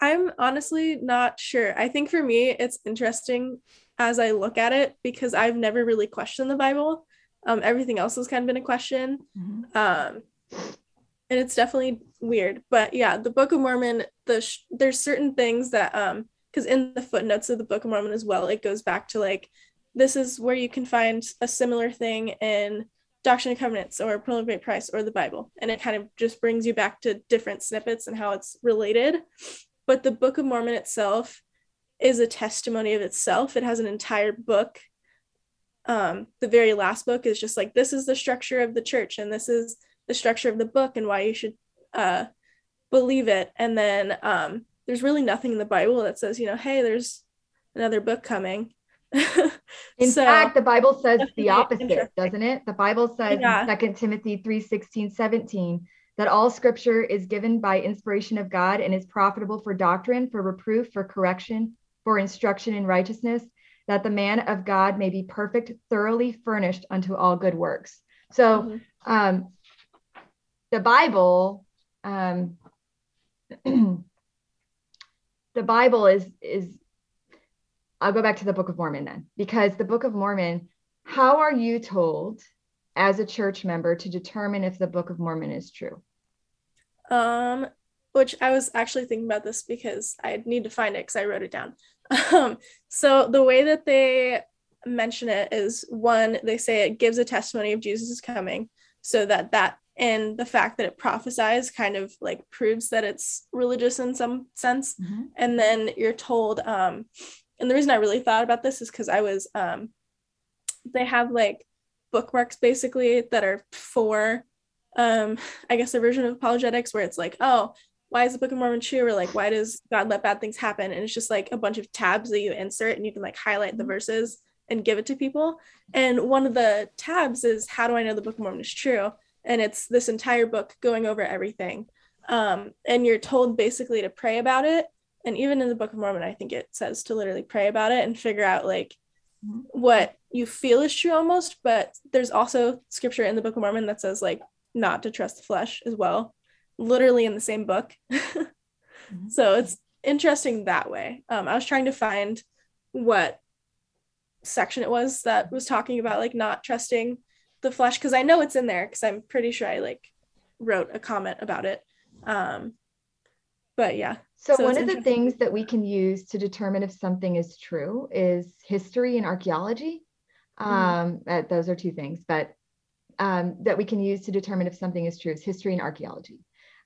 i'm honestly not sure i think for me it's interesting as I look at it because I've never really questioned the Bible. Um, everything else has kind of been a question. Mm-hmm. Um, and it's definitely weird. But yeah, the Book of Mormon, the sh- there's certain things that um because in the footnotes of the Book of Mormon as well, it goes back to like this is where you can find a similar thing in Doctrine and Covenants or Pearl of Great Price or the Bible. And it kind of just brings you back to different snippets and how it's related. But the Book of Mormon itself is a testimony of itself. It has an entire book. Um, the very last book is just like this is the structure of the church and this is the structure of the book and why you should uh, believe it. And then um, there's really nothing in the Bible that says, you know, hey, there's another book coming.
in so, fact, the Bible says the opposite, doesn't it? The Bible says yeah. in 2 Timothy 3 16, 17 that all scripture is given by inspiration of God and is profitable for doctrine, for reproof, for correction, for instruction in righteousness, that the man of God may be perfect, thoroughly furnished unto all good works. So, mm-hmm. um, the Bible, um, the Bible is is. I'll go back to the Book of Mormon then, because the Book of Mormon. How are you told, as a church member, to determine if the Book of Mormon is true?
Um, which I was actually thinking about this because I need to find it because I wrote it down. Um, so the way that they mention it is one, they say it gives a testimony of Jesus' coming, so that that and the fact that it prophesies kind of like proves that it's religious in some sense. Mm-hmm. And then you're told, um, and the reason I really thought about this is because I was, um, they have like bookmarks basically that are for um i guess a version of apologetics where it's like oh why is the Book of Mormon true? Or like, why does God let bad things happen? And it's just like a bunch of tabs that you insert and you can like highlight the verses and give it to people. And one of the tabs is How do I know the Book of Mormon is true? And it's this entire book going over everything. Um, and you're told basically to pray about it. And even in the Book of Mormon, I think it says to literally pray about it and figure out like mm-hmm. what you feel is true almost. But there's also scripture in the Book of Mormon that says like not to trust the flesh as well literally in the same book. mm-hmm. So it's interesting that way. Um, I was trying to find what section it was that was talking about like not trusting the flesh because I know it's in there because I'm pretty sure I like wrote a comment about it. Um, but yeah.
So, so one of the things that we can use to determine if something is true is history and archaeology. Mm-hmm. Um, mm. those are two things, but um, that we can use to determine if something is true is history and archaeology.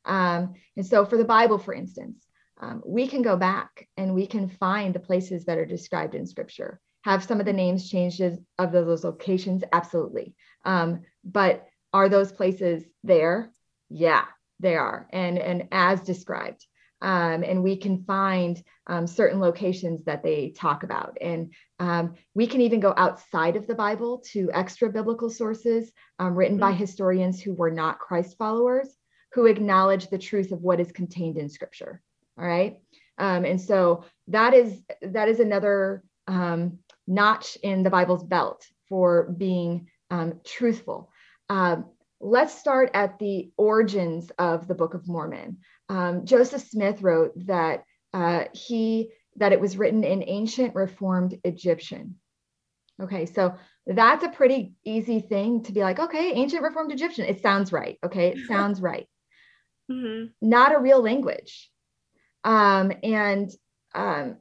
Um, and so for the Bible, for instance, um, we can go back and we can find the places that are described in scripture. Have some of the names changed of those locations? Absolutely. Um, but are those places there? Yeah, they are. And, and as described. Um, and we can find um, certain locations that they talk about. And um, we can even go outside of the Bible to extra biblical sources um, written by mm-hmm. historians who were not Christ followers, who acknowledge the truth of what is contained in Scripture. All right, um, and so that is that is another um, notch in the Bible's belt for being truthful. let's start at the origins of the Book of Mormon um, Joseph Smith wrote that uh, he that it was written in ancient Reformed Egyptian. Okay, so that's a pretty easy thing to be like, okay, ancient Reformed Egyptian. It sounds right. Okay, it sounds right. Mm-hmm. Not a real language. Um, and um,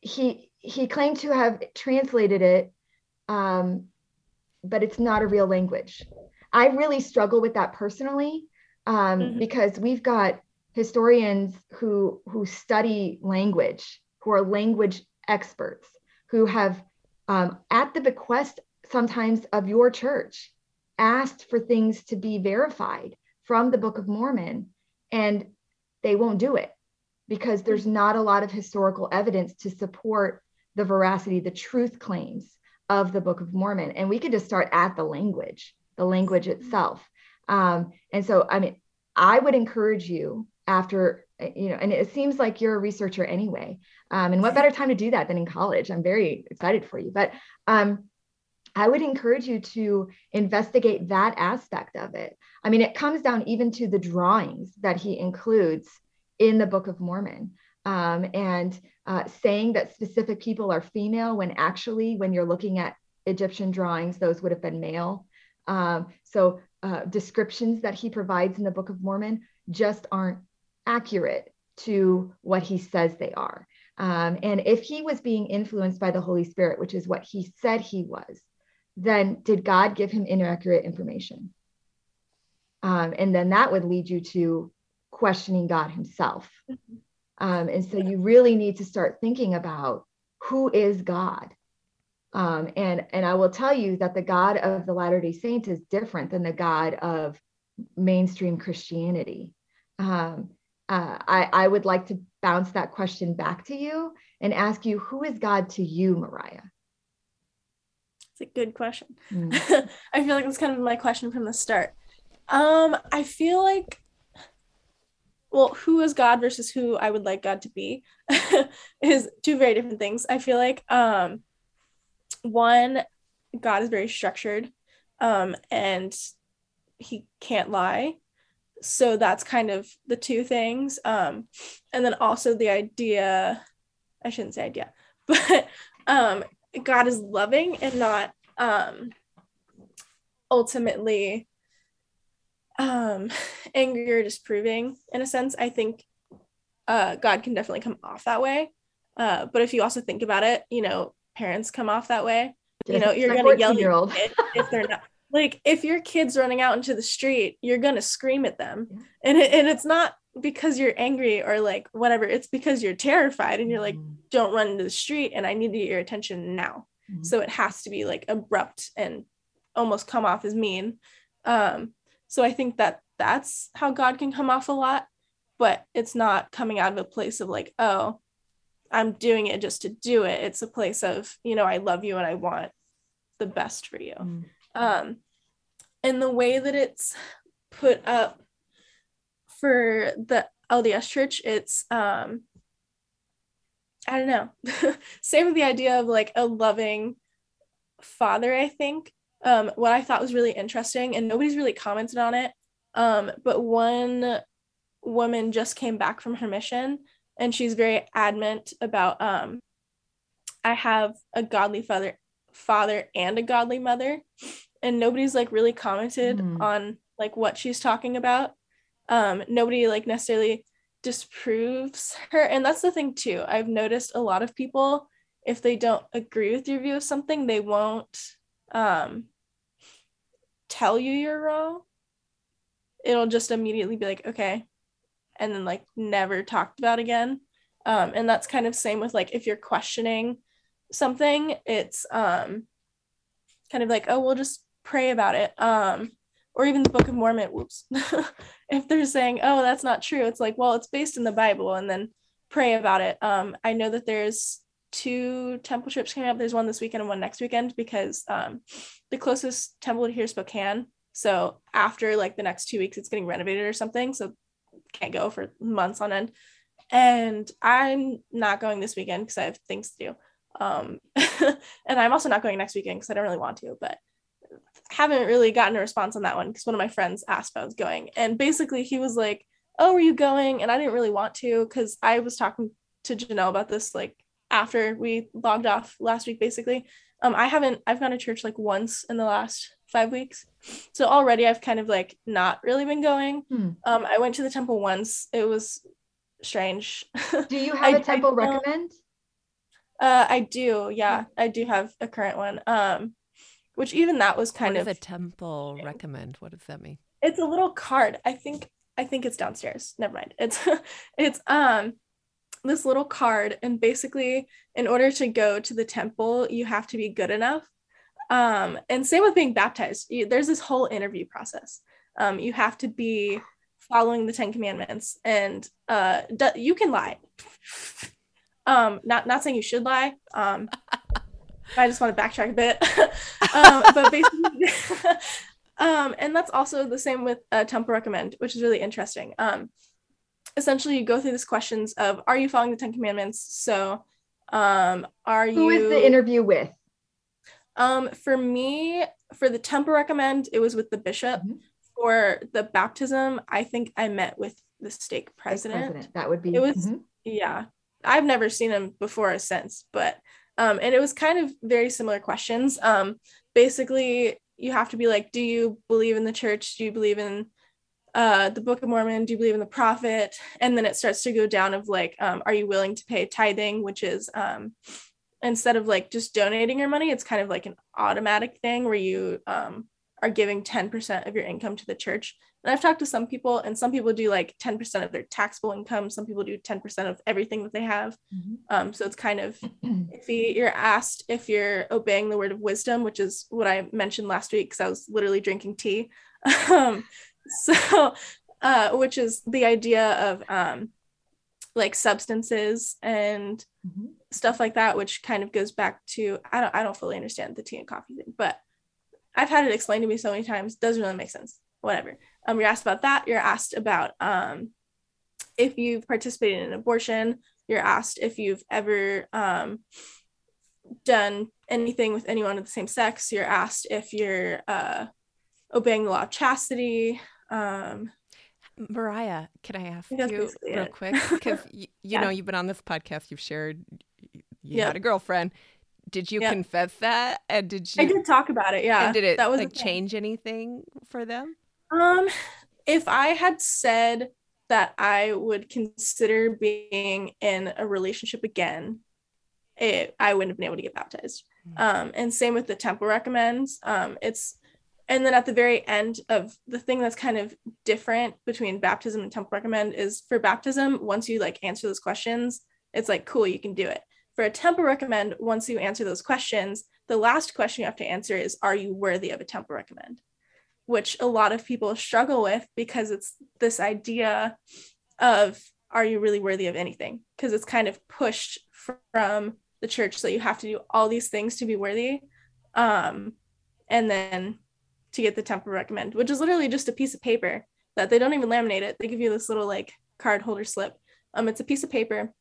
he he claimed to have translated it, um, but it's not a real language. I really struggle with that personally um, mm-hmm. because we've got historians who who study language, who are language experts, who have um, at the bequest sometimes of your church asked for things to be verified from the Book of Mormon, and they won't do it because there's mm-hmm. not a lot of historical evidence to support the veracity, the truth claims of the Book of Mormon. And we could just start at the language, the language mm-hmm. itself. Um, and so, I mean, I would encourage you after, you know, and it seems like you're a researcher anyway. Um, and what better time to do that than in college? I'm very excited for you. But um, I would encourage you to investigate that aspect of it. I mean, it comes down even to the drawings that he includes in the Book of Mormon. Um, and uh, saying that specific people are female when actually, when you're looking at Egyptian drawings, those would have been male. Um, so uh, descriptions that he provides in the Book of Mormon just aren't accurate to what he says they are. Um, and if he was being influenced by the Holy Spirit, which is what he said he was, then did God give him inaccurate information? Um, and then that would lead you to questioning God himself. Mm-hmm. Um, and so you really need to start thinking about who is God? Um, and and I will tell you that the God of the Latter Day Saints is different than the God of mainstream Christianity. Um, uh, I, I would like to bounce that question back to you and ask you, who is God to you, Mariah?
It's a good question. Mm. I feel like that's kind of my question from the start. Um, I feel like, well, who is God versus who I would like God to be is two very different things. I feel like um, one god is very structured um and he can't lie. So that's kind of the two things. Um and then also the idea i shouldn't say idea but um god is loving and not um ultimately um angry or disproving in a sense. I think uh god can definitely come off that way. Uh but if you also think about it you know parents come off that way. You know, you're gonna yell at kid if they're not like if your kid's running out into the street, you're gonna scream at them. Yeah. And it, and it's not because you're angry or like whatever, it's because you're terrified and you're like, mm-hmm. don't run into the street and I need to get your attention now. Mm-hmm. So it has to be like abrupt and almost come off as mean. Um, so I think that that's how God can come off a lot, but it's not coming out of a place of like, oh, I'm doing it just to do it. It's a place of, you know, I love you and I want the best for you. Mm. Um, and the way that it's put up for the LDS church, it's um I don't know. Same with the idea of like a loving father, I think. Um, what I thought was really interesting, and nobody's really commented on it. Um, but one woman just came back from her mission and she's very adamant about um I have a godly father father and a godly mother and nobody's like really commented mm. on like what she's talking about um, nobody like necessarily disproves her. And that's the thing too. I've noticed a lot of people, if they don't agree with your view of something, they won't um, tell you you're wrong. It'll just immediately be like, okay, and then like never talked about again. Um, and that's kind of same with like if you're questioning something, it's um, kind of like, oh, we'll just pray about it. Um, or even the Book of Mormon, whoops. if they're saying, oh, that's not true, it's like, well, it's based in the Bible, and then pray about it. Um, I know that there's two temple trips coming up. There's one this weekend and one next weekend because um, the closest temple to here is Spokane. So after like the next two weeks, it's getting renovated or something. So can't go for months on end. And I'm not going this weekend because I have things to do. Um, and I'm also not going next weekend because I don't really want to, but haven't really gotten a response on that one because one of my friends asked if I was going. And basically, he was like, Oh, are you going? And I didn't really want to because I was talking to Janelle about this like after we logged off last week, basically. Um, I haven't, I've gone to church like once in the last five weeks. So already I've kind of like not really been going. Hmm. Um, I went to the temple once. It was strange.
Do you have I, a temple I, recommend?
Uh, I do. Yeah, I do have a current one. Um, which even that was kind
what
of
a temple recommend. What does that mean?
It's a little card. I think I think it's downstairs. Never mind. It's it's um this little card and basically in order to go to the temple you have to be good enough. Um and same with being baptized. You, there's this whole interview process. Um you have to be following the 10 commandments and uh you can lie. Um not not saying you should lie. Um I just want to backtrack a bit. um, but basically, um, and that's also the same with uh, Temple Recommend, which is really interesting. Um, essentially, you go through these questions of Are you following the Ten Commandments? So, um, are you.
Who is the interview with?
Um, for me, for the Temple Recommend, it was with the bishop. Mm-hmm. For the baptism, I think I met with the stake president. president.
That would be.
It was, mm-hmm. yeah. I've never seen him before or since, but um, and it was kind of very similar questions. Um, basically, you have to be like, do you believe in the church? Do you believe in uh, the Book of Mormon? Do you believe in the prophet? And then it starts to go down of like, um, are you willing to pay tithing, which is um, instead of like just donating your money, it's kind of like an automatic thing where you um, are giving 10% of your income to the church. And I've talked to some people, and some people do like 10% of their taxable income. Some people do 10% of everything that they have. Mm-hmm. Um, so it's kind of iffy. You're asked if you're obeying the word of wisdom, which is what I mentioned last week because I was literally drinking tea. um, so, uh, which is the idea of um, like substances and mm-hmm. stuff like that, which kind of goes back to I don't I don't fully understand the tea and coffee thing, but I've had it explained to me so many times. Doesn't really make sense. Whatever um, you're asked about that. You're asked about um, if you've participated in an abortion. You're asked if you've ever um, done anything with anyone of the same sex. You're asked if you're uh, obeying the law of chastity. Um,
Mariah, can I ask you real quick? Because you, you yeah. know you've been on this podcast. You've shared you yep. had a girlfriend. Did you yep. confess that? And did you?
I did talk about it. Yeah.
And did it that was like change anything for them?
Um, if I had said that I would consider being in a relationship again, it I wouldn't have been able to get baptized. Mm-hmm. Um, and same with the temple recommends. Um, it's and then at the very end of the thing that's kind of different between baptism and temple recommend is for baptism, once you like answer those questions, it's like cool, you can do it. For a temple recommend, once you answer those questions, the last question you have to answer is, are you worthy of a temple recommend? which a lot of people struggle with because it's this idea of are you really worthy of anything because it's kind of pushed from the church that you have to do all these things to be worthy um, and then to get the temple recommend which is literally just a piece of paper that they don't even laminate it. They give you this little like card holder slip. Um, it's a piece of paper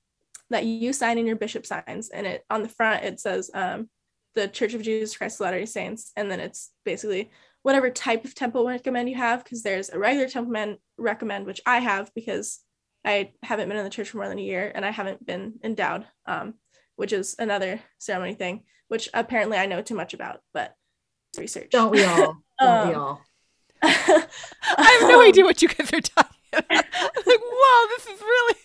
that you sign in your bishop signs and it on the front it says um, the church of jesus christ of latter-day saints and then it's basically whatever type of temple recommend you have, because there's a regular temple recommend, which I have because I haven't been in the church for more than a year and I haven't been endowed, um, which is another ceremony thing, which apparently I know too much about, but research.
Don't we all? Don't um, we all?
I have no idea what you guys are talking like, whoa, this is really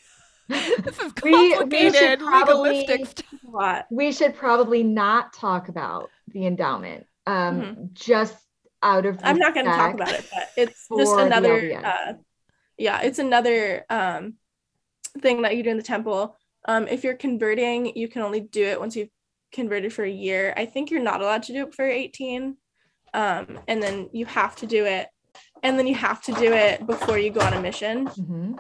this is complicated. We, we legalistic
stuff. We should probably not talk about the endowment. Um, mm-hmm. just out of
I'm not going to talk about it, but it's just another. Uh, yeah, it's another um, thing that you do in the temple. Um, if you're converting, you can only do it once you've converted for a year. I think you're not allowed to do it for 18. Um, and then you have to do it, and then you have to do it before you go on a mission. Mm-hmm.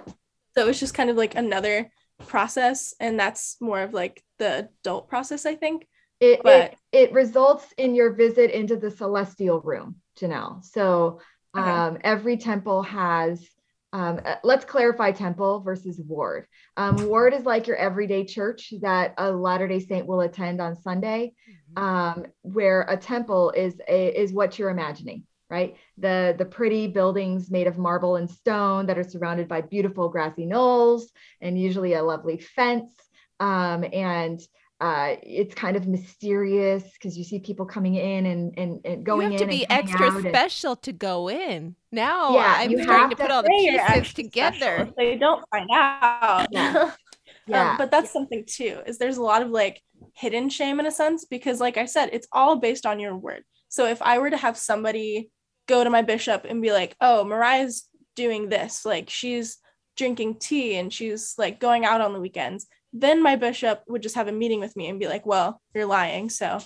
So it's just kind of like another process, and that's more of like the adult process, I think.
It, but, it, it results in your visit into the celestial room, Janelle. So okay. um, every temple has um, uh, let's clarify temple versus ward. Um, ward is like your everyday church that a Latter Day Saint will attend on Sunday, mm-hmm. um, where a temple is a, is what you're imagining, right? The the pretty buildings made of marble and stone that are surrounded by beautiful grassy knolls and usually a lovely fence. Um, and uh, it's kind of mysterious because you see people coming in and and, and going
you have
in.
to be extra special and, to go in. Now yeah, I'm trying to, to put all the pieces together. Special.
They don't find out. Yeah. yeah. Um, but that's something too. Is there's a lot of like hidden shame in a sense because, like I said, it's all based on your word. So if I were to have somebody go to my bishop and be like, "Oh, Mariah's doing this," like she's drinking tea and she's like going out on the weekends then my bishop would just have a meeting with me and be like, well, you're lying. So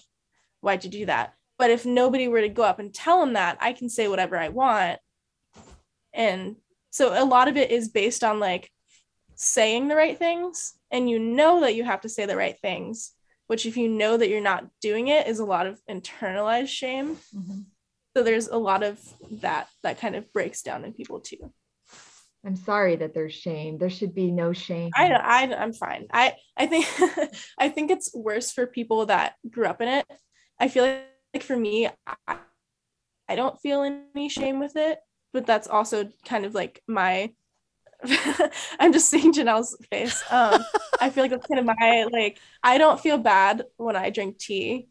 why'd you do that? But if nobody were to go up and tell him that, I can say whatever I want. And so a lot of it is based on like saying the right things. And you know that you have to say the right things, which if you know that you're not doing it is a lot of internalized shame. Mm-hmm. So there's a lot of that that kind of breaks down in people too.
I'm sorry that there's shame. There should be no shame.
I I I'm fine. I I think I think it's worse for people that grew up in it. I feel like, like for me, I, I don't feel any shame with it, but that's also kind of like my I'm just seeing Janelle's face. Um, I feel like that's kind of my like I don't feel bad when I drink tea,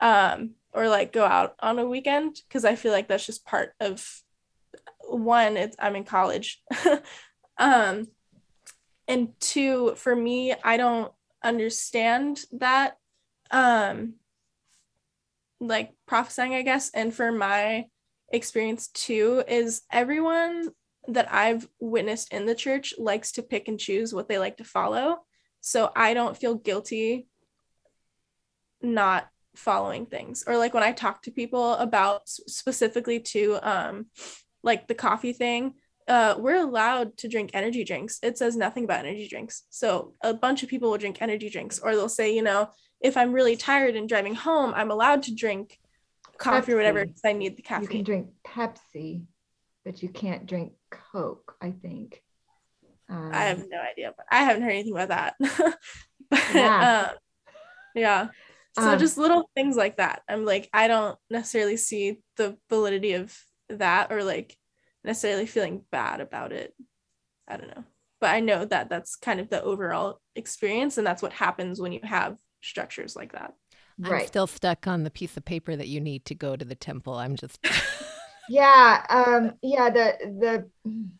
um, or like go out on a weekend because I feel like that's just part of one it's i'm in college. Um and two for me i don't understand that um like prophesying i guess. And for my experience too is everyone that i've witnessed in the church likes to pick and choose what they like to follow. So i don't feel guilty not following things. Or like when i talk to people about specifically to um like the coffee thing, uh, we're allowed to drink energy drinks. It says nothing about energy drinks. So a bunch of people will drink energy drinks, or they'll say, you know, if I'm really tired and driving home, I'm allowed to drink coffee Pepsi. or whatever because I need the caffeine.
You can drink Pepsi, but you can't drink Coke, I think.
Um, I have no idea, but I haven't heard anything about that. but, yeah. Um, yeah. So um, just little things like that. I'm like, I don't necessarily see the validity of that or like necessarily feeling bad about it. I don't know. But I know that that's kind of the overall experience and that's what happens when you have structures like that.
I'm still stuck on the piece of paper that you need to go to the temple. I'm just
Yeah, um yeah, the the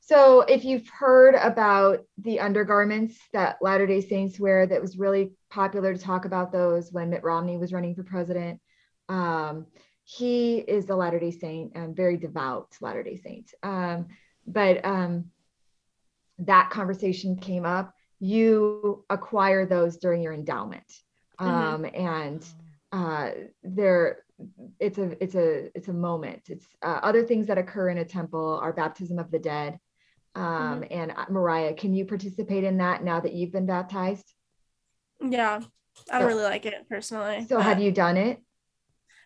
so if you've heard about the undergarments that Latter-day Saints wear that was really popular to talk about those when Mitt Romney was running for president. Um, he is a Latter day Saint, and very devout Latter day Saint. Um, but um, that conversation came up. You acquire those during your endowment, mm-hmm. um, and uh, there it's a it's a it's a moment. It's uh, other things that occur in a temple are baptism of the dead. Um, mm-hmm. And uh, Mariah, can you participate in that now that you've been baptized?
Yeah, I don't so, really like it personally.
So, have you done it?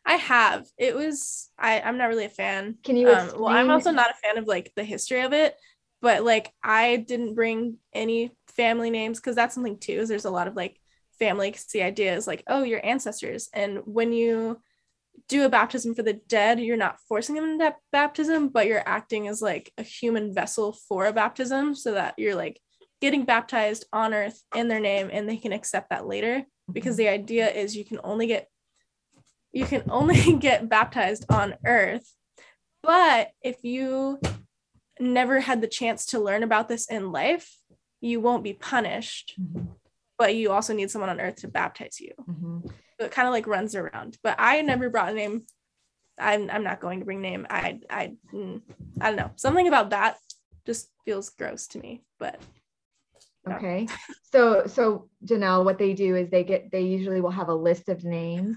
I have. It was I I'm not really a fan. Can you um, well, I'm also not a fan of like the history of it, but like I didn't bring any family names cuz that's something too. Is there's a lot of like family cause the idea is like, oh, your ancestors and when you do a baptism for the dead, you're not forcing them into that baptism, but you're acting as like a human vessel for a baptism so that you're like getting baptized on earth in their name and they can accept that later because mm-hmm. the idea is you can only get you can only get baptized on earth. But if you never had the chance to learn about this in life, you won't be punished,
Mhm.
but you also need someone on earth to baptize you.
Mhm.
So it kind of like runs around. But I never brought a name. I'm I'm not going to bring name. I I mm, I don't know. Something about that just feels gross to me. But
Okay. So so Janelle, what they do is they get they usually will have a list of names.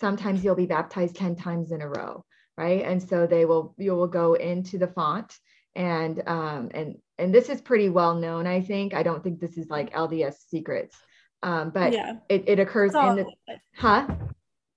Sometimes you'll be baptized 10 times in a row, right? And so they will you will go into the font and um and and this is pretty well known, I think. I don't think this is like LDS secrets. Um, but
yeah,
it, it occurs in the
the
huh?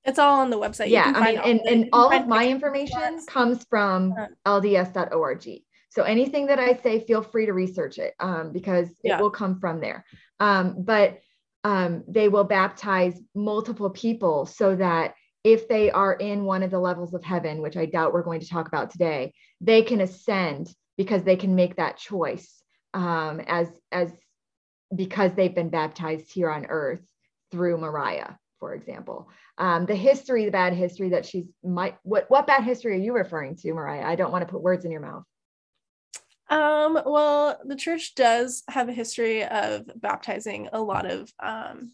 it's all on the website.
Yeah i mean and, and all of my information comes from
Uh.
lds.org so anything that i say feel free to research it um, because
Yeah.
it will come from there um, but um, they will baptize multiple people so that if they are in one of the levels of heaven which i doubt we're going to talk about today they can ascend because they can make that choice um, as as because they've been baptized here on earth through mariah for example um, the history, the bad history that she's might what what bad history are you referring to, Mariah? I don't want to put words in your mouth.
Um, well, the church does have a history of baptizing a lot of um,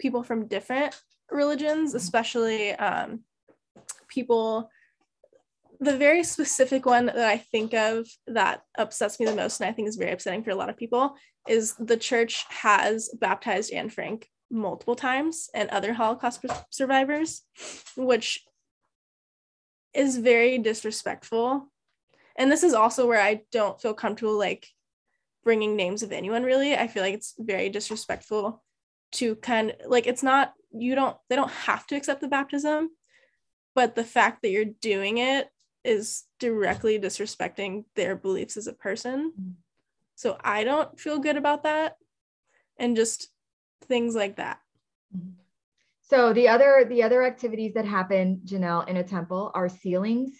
people from different religions, especially um, people. The very specific one that I think of that upsets me the most, and I think is very upsetting for a lot of people, is the church has baptized Anne Frank multiple times and other Holocaust survivors, which is very disrespectful and this is also where I don't feel comfortable like bringing names of anyone really. I feel like it's very disrespectful to kind of like it's not you don't they don't have to accept the baptism, but the fact that you're doing it is directly disrespecting their beliefs as a person.
Mm.
So I don't feel good about that and just things like that.
So the other the other activities that happen, Janelle, in a temple are sealings,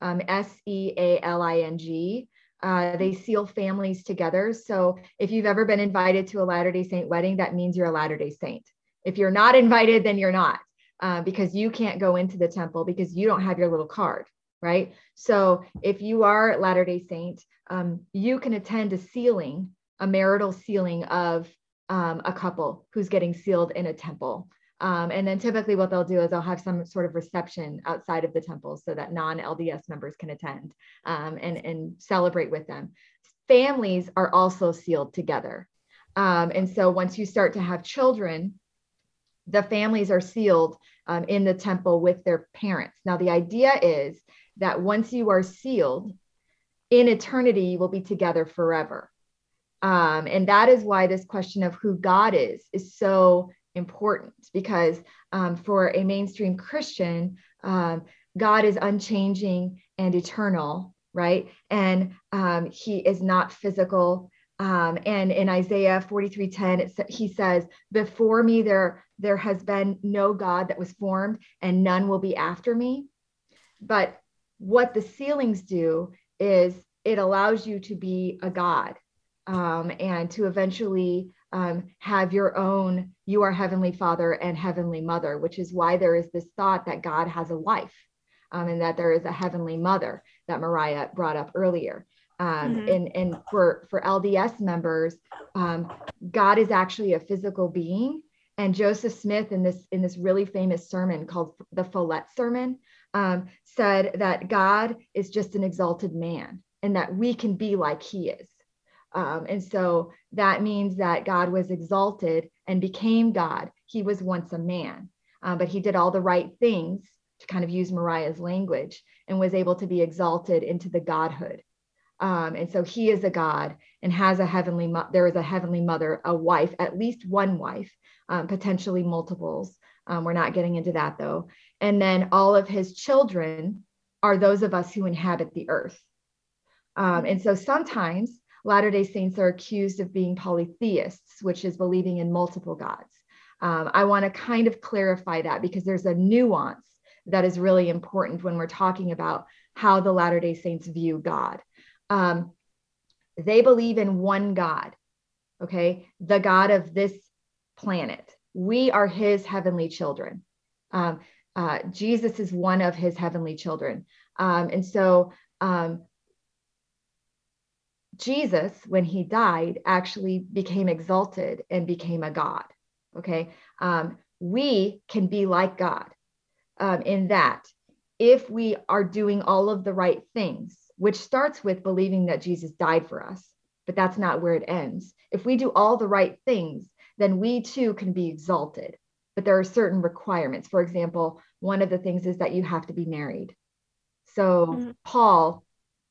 um, S E A L I N G. Uh, they seal families together. So if you've ever been invited to a Latter Day Saint wedding, that means you're a Latter Day Saint. If you're not invited, then you're not, uh, because you can't go into the temple because you don't have your little card, right? So if you are a Latter Day Saint, um, you can attend a sealing, a marital sealing of um, a couple who's getting sealed in a temple. Um, and then typically what they'll do is they'll have some sort of reception outside of the temple so that non-LDS members can attend um, and, and celebrate with them. Families are also sealed together. Um, and so once you start to have children, the families are sealed um, in the temple with their parents. Now, the idea is that once you are sealed, in eternity, you will be together forever. Um, and that is why this question of who God is is so important because um, for a mainstream Christian, um, God is unchanging and eternal, right? And um, he is not physical. Um, and in Isaiah 43:10, he says, "Before me there there has been no God that was formed, and none will be after me." But what the sealings do is it allows you to be a God um, and to eventually um, have your own, you are Heavenly Father and Heavenly Mother, which is why there is this thought that God has a wife um, and that there is a Heavenly Mother that Mariah brought up earlier. Um,
Mhm.
and, and for, for LDS members, um, God is actually a physical being. And Joseph Smith, in this in this really famous sermon called the Follett Sermon, um, said that God is just an exalted man, and that we can be like He is. Um, and so that means that God was exalted and became God. He was once a man, uh, but he did all the right things to kind of use Mariah's language and was able to be exalted into the godhood. Um, and so he is a God and has a heavenly, mo- there is a heavenly mother, a wife, at least one wife, um, potentially multiples. Um, we're not getting into that though. And then all of his children are those of us who inhabit the earth. Um, and so sometimes Latter day Saints are accused of being polytheists, which is believing in multiple gods. Um, I want to kind of clarify that because there's a nuance that is really important when we're talking about how the Latter day Saints view God. Um, they believe in one God, okay, the God of this planet. We are his heavenly children. Um, uh, Jesus is one of his heavenly children. Um, and so um, Jesus, when he died, actually became exalted and became a God. Okay. Um, we can be like God um, in that if we are doing all of the right things, which starts with believing that Jesus died for us, but that's not where it ends. If we do all the right things, then we too can be exalted. But there are certain requirements. For example, one of the things is that you have to be married. So mm-hmm. Paul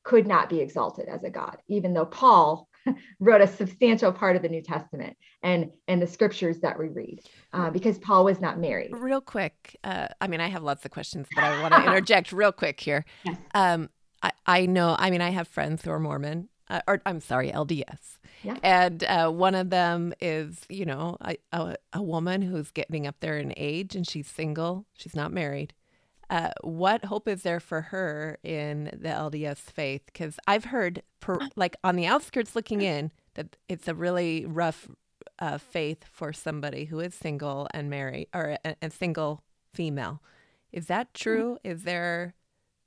could not be exalted as a God, even though Paul wrote a substantial part of the New Testament and and the scriptures that we read, uh, because Paul was not married.
Real quick, uh, I mean, I have lots of questions, but I want to interject real quick here. Yes. Um, I, I know, I mean, I have friends who are Mormon, uh, or I'm sorry, LDS. Yeah. And uh, one of them is, you know, a, a, a, woman who's getting up there in age and she's single. She's not married. Uh, what hope is there for her in the LDS faith? Because I've heard, per, like on the outskirts looking in, that it's a really rough uh, faith for somebody who is single and married, or a, a single female. Is that true? Is there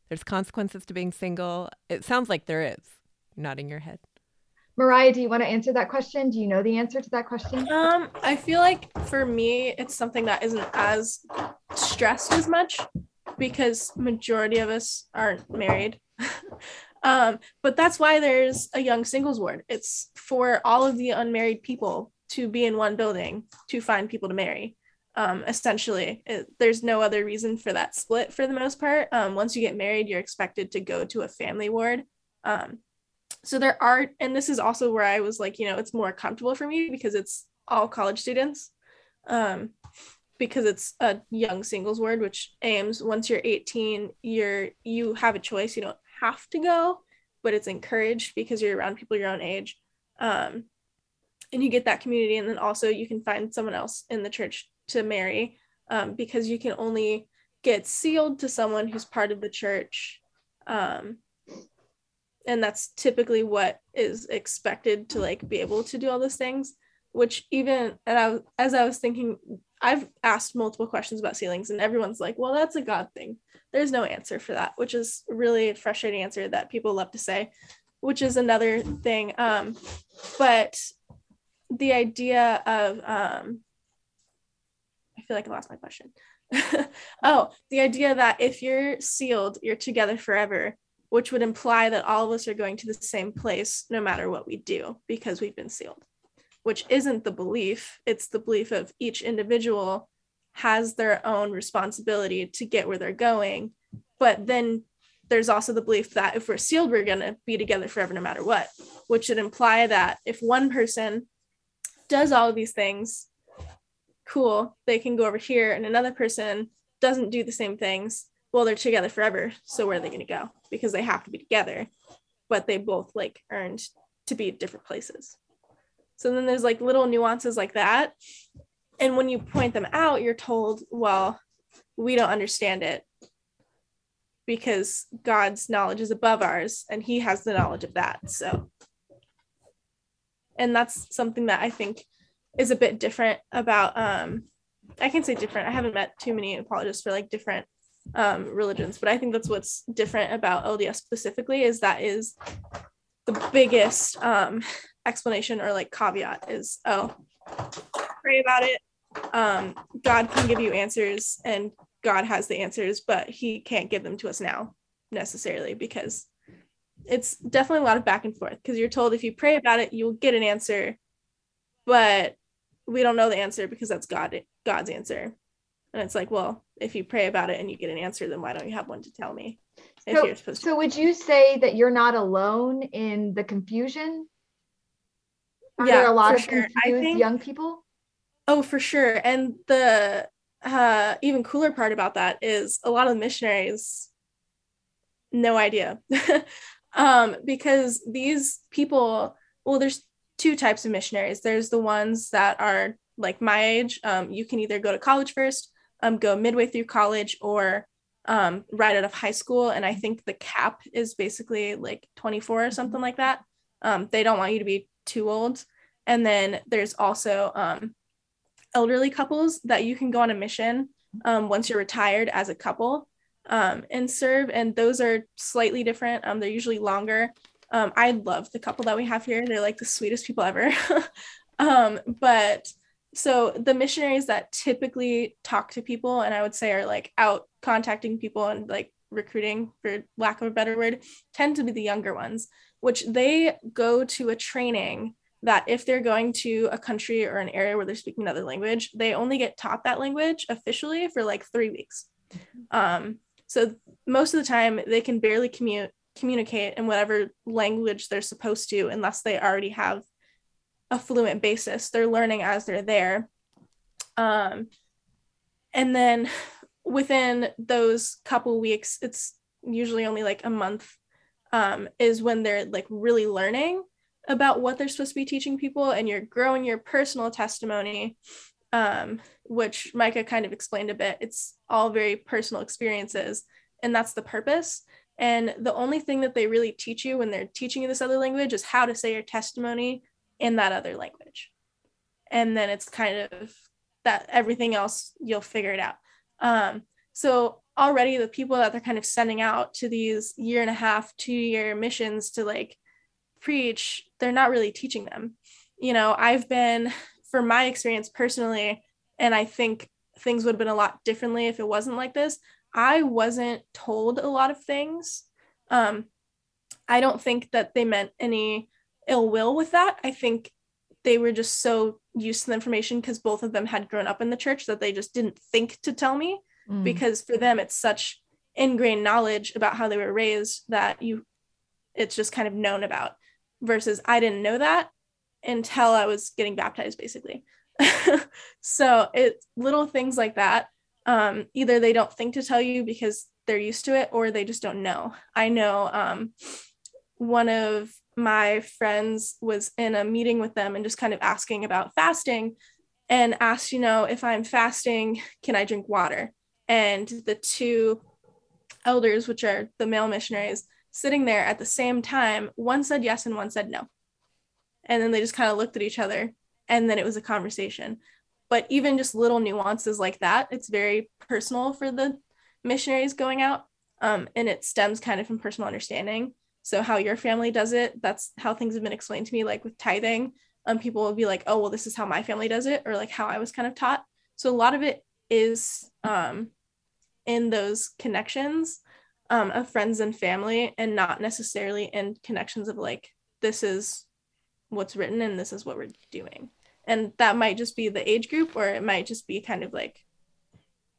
there's consequences to being single? It sounds like there is. nodding your head.
Mariah, do you want to answer that question? Do you know the answer to that question?
Um, I feel like for me, it's something that isn't as stressed as much because majority of us aren't married. um, but that's why there's a young singles ward. It's for all of the unmarried people to be in one building to find people to marry. Um, essentially, it, there's no other reason for that split for the most part. Um, once you get married, you're expected to go to a family ward. Um, so there are and this is also where i was like you know it's more comfortable for me because it's all college students um because it's a young singles ward which aims once you're 18 you're you have a choice. You don't have to go but it's encouraged because you're around people your own age. Um and you get that community. And then also you can find someone else in the church to marry um, because you can only get sealed to someone who's part of the church. Um, and that's typically what is expected to like be able to do all those things which even and I as I was thinking I've asked multiple questions about sealings, and everyone's like well that's a god thing. There's no answer for that which is really a frustrating answer that people love to say which is another thing um but the idea of um I feel like I lost my question. Oh the idea that if you're sealed you're together forever which would imply that all of us are going to the same place no matter what we do because we've been sealed, which isn't the belief. It's the belief of each individual has their own responsibility to get where they're going. But then there's also the belief that if we're sealed, we're going to be together forever no matter what, which would imply that if one person does all of these things, cool, they can go over here, and another person doesn't do the same things, well, they're together forever. So where are they going to go? Because they have to be together, but they both like earned to be at different places. So then there's like little nuances like that. And when you point them out, you're told, well, we don't understand it because God's knowledge is above ours and he has the knowledge of that. So, and that's something that I think is a bit different about, um, I can say different. I haven't met too many apologists for like different um, religions. But I think that's what's different about LDS specifically is that is the biggest um, explanation or like caveat is oh, pray about it. Um, God can give you answers and God has the answers, but He can't give them to us now necessarily because it's definitely a lot of back and forth because you're told if you pray about it, you'll get an answer, but we don't know the answer because that's God God's answer. And it's like, well, if you pray about it and you get an answer, then why don't you have one to tell me?
So, you're supposed to- so would you say that you're not alone in the confusion? Are yeah, there a lot of sure. confused think, young people?
Oh, for sure. And the uh, even cooler part about that is a lot of the missionaries, no idea. um, because these people, well, there's two types of missionaries. There's the ones that are like my age. Um, you can either go to college first um, go midway through college or um, right out of high school. And I think the cap is basically like 24 or something like that. Um, they don't want you to be too old. And then there's also um, elderly couples that you can go on a mission um, once you're retired as a couple um, and serve. And those are slightly different. Um, they're usually longer. Um, I love the couple that we have here. They're like the sweetest people ever. um, but so the missionaries that typically talk to people and I would say are like out contacting people and like recruiting for lack of a better word tend to be the younger ones, which they go to a training that if they're going to a country or an area where they're speaking another language, they only get taught that language officially for like three weeks. Um, so most of the time they can barely commute communicate in whatever language they're supposed to unless they already have a fluent basis. They're learning as they're there. Um, and then within those couple weeks, it's usually only like a month, um, is when they're like really learning about what they're supposed to be teaching people and you're growing your personal testimony um, which micah kind of explained a bit. It's all very personal experiences and that's the purpose. And the only thing that they really teach you when they're teaching you this other language is how to say your testimony in that other language. And then it's kind of that everything else you'll figure it out. Um, so already the people that they're kind of sending out to these year and a half two year missions to like preach, they're not really teaching them. You know, I've been, for my experience personally, and I think things would have been a lot differently if it wasn't like this. I wasn't told a lot of things. Um, I don't think that they meant any ill will with that. I think they were just so used to the information because both of them had grown up in the church that they just didn't think to tell me mm. because for them it's such ingrained knowledge about how they were raised that you it's just kind of known about versus I didn't know that until I was getting baptized, basically. so it's little things like that. Um, either they don't think to tell you because they're used to it, or they just don't know. I know um, one of my friends was in a meeting with them and just kind of asking about fasting and asked, you know, if I'm fasting, can I drink water? And the two elders, which are the male missionaries, sitting there at the same time, one said yes and one said no. And then they just kind of looked at each other and then it was a conversation. But even just little nuances like that, it's very personal for the missionaries going out. Um, and it stems kind of from personal understanding. So, how your family does it, that's how things have been explained to me, like with tithing. Um, people will be like, oh, well, this is how my family does it, or like how I was kind of taught. So, a lot of it is um, in those connections um, of friends and family and not necessarily in connections of like this is what's written and this is what we're doing. And that might just be the age group or it might just be kind of like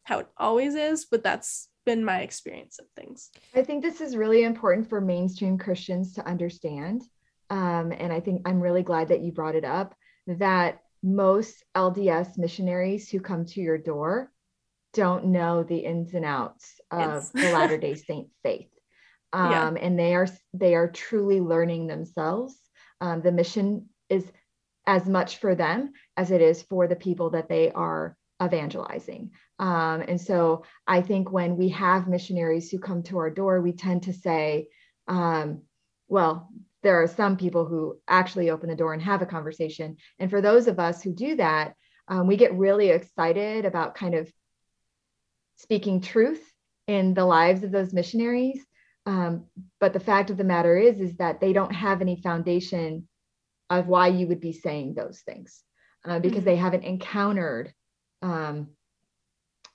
how it always is but that's been my experience of things.
I think this is really important for mainstream christians to understand um, and i think i'm really glad that you brought it up that most lds missionaries who come to your door don't know the ins and outs of the Latter Day Saint faith, um, yeah. and they are they are truly learning themselves. Um, the mission is as much for them as it is for the people that they are evangelizing. Um, and so I think when we have missionaries who come to our door, we tend to say, um, well, there are some people who actually open the door and have a conversation. And for those of us who do that, um, we get really excited about kind of speaking truth in the lives of those missionaries. Um, but the fact of the matter is, is that they don't have any foundation of why you would be saying those things uh, because mm-hmm. they haven't encountered um,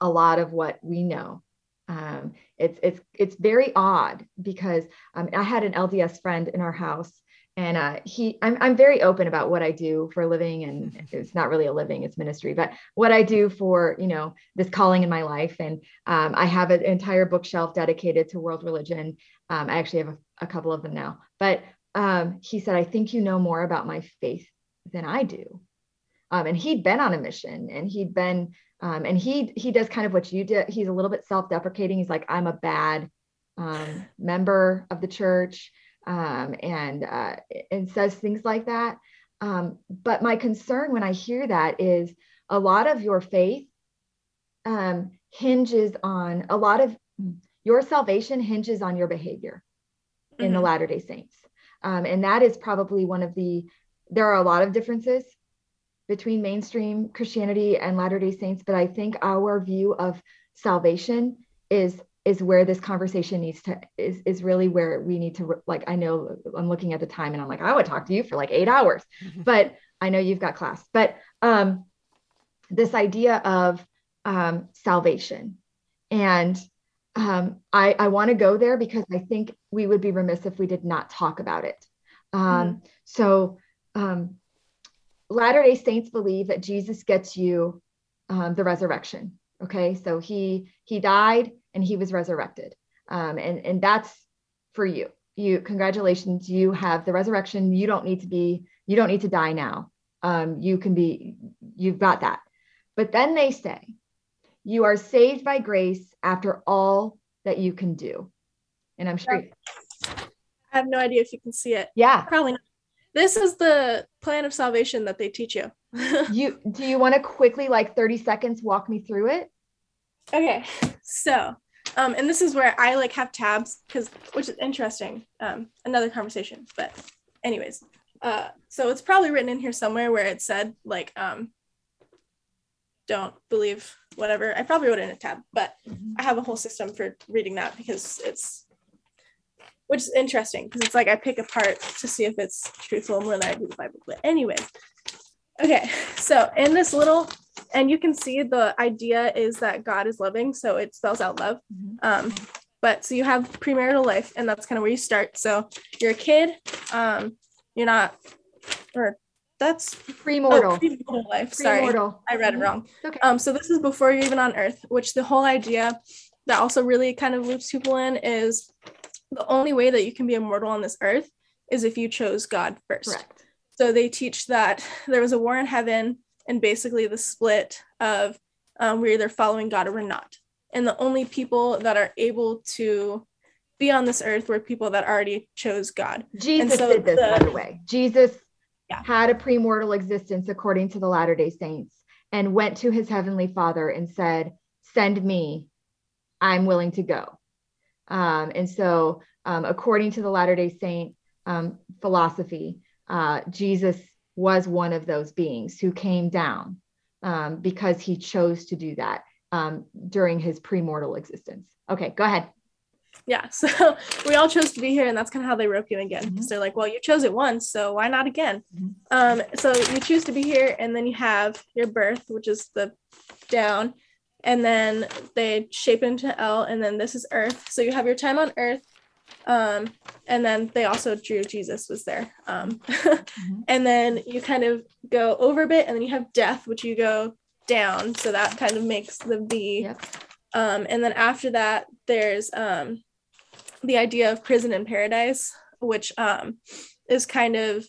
a lot of what we know. Um, it's it's it's very odd because um, I had an LDS friend in our house and uh, he I'm, I'm very open about what i do for a living and it's not really a living it's ministry but what i do for you know this calling in my life. And um, i have an entire bookshelf dedicated to world religion. Um, i actually have a, a, couple of them now. But um, he said i think you know more about my faith than i do. Um, and he'd been on a mission and he'd been um, and he he does kind of what you did he's a little bit self-deprecating. He's like i'm a bad um, member of the church um, and uh, and says things like that. Um, but my concern when I hear that is a lot of your faith um, hinges on a lot of your salvation hinges on your behavior in mm-hmm. the Latter Day Saints, um, and that is probably one of the. There are a lot of differences between mainstream Christianity and Latter Day Saints, but I think our view of salvation is is where this conversation needs to is is really where we need to like I know I'm looking at the time and I'm like I would talk to you for like 8 hours. But I know you've got class. But um this idea of um salvation and um I I want to go there because I think we would be remiss if we did not talk about it. Um mm-hmm. so um Latter-day Saints believe that Jesus gets you um, the resurrection okay? So he he died and he was resurrected. Um, and, and that's for you. You congratulations, you have the resurrection. You don't need to be, you don't need to die now. Um, you can be, you've got that. But then they say, you are saved by grace after all that you can do. And I'm sure.
I have no idea if you can see it.
Yeah.
Probably not. This is the plan of salvation that they teach you.
you do you want to quickly like 30 seconds walk me through it?
Okay. So, um, and this is where I like have tabs because which is interesting. Um, another conversation, but anyways, uh, so it's probably written in here somewhere where it said like um, don't believe whatever. I probably wrote it in a tab, but mm-hmm. I have a whole system for reading that because it's which is interesting because it's like I pick apart to see if it's truthful more than I do the Bible. But anyways, okay, so in this little and you can see the idea is that God is loving, so it spells out love. Mm-hmm. Um, but so you have premarital life, and that's kind of where you start. So you're a kid, um, you're not, or that's
premortal.
Oh, premortal life. Sorry, premortal. I read it mm-hmm. wrong. Okay. Um, so this is before you're even on Earth, which the whole idea that also really kind of loops people in is the only way that you can be immortal on this earth is if you chose God first. Correct. So they teach that there was a war in heaven and basically the split of um, we're either following God or we're not. And the only people that are able to be on this earth were people that already chose God.
Jesus so did this, the, by the way. Jesus yeah. had a premortal existence according to the Latter day Saints and went to his heavenly Father and said, Send me, I'm willing to go. Um, and so, um, according to the Latter day Saint um, philosophy, uh, Jesus was one of those beings who came down um, because he chose to do that um, during his premortal existence. Okay, go ahead.
Yeah, so we all chose to be here, and that's kind of how they rope you again. Because mm-hmm. they're like, well, you chose it once, so why not again? Mm-hmm. Um, so you choose to be here, and then you have your birth, which is the down, and then they shape into L, and then this is Earth. So you have your time on Earth, um, and then they also drew Jesus was there. Um, mm-hmm. And then you kind of go over a bit, and then you have death, which you go down. So that kind of makes the V. Yep. Um, and then after that, there's um, the idea of prison and paradise, which um, is kind of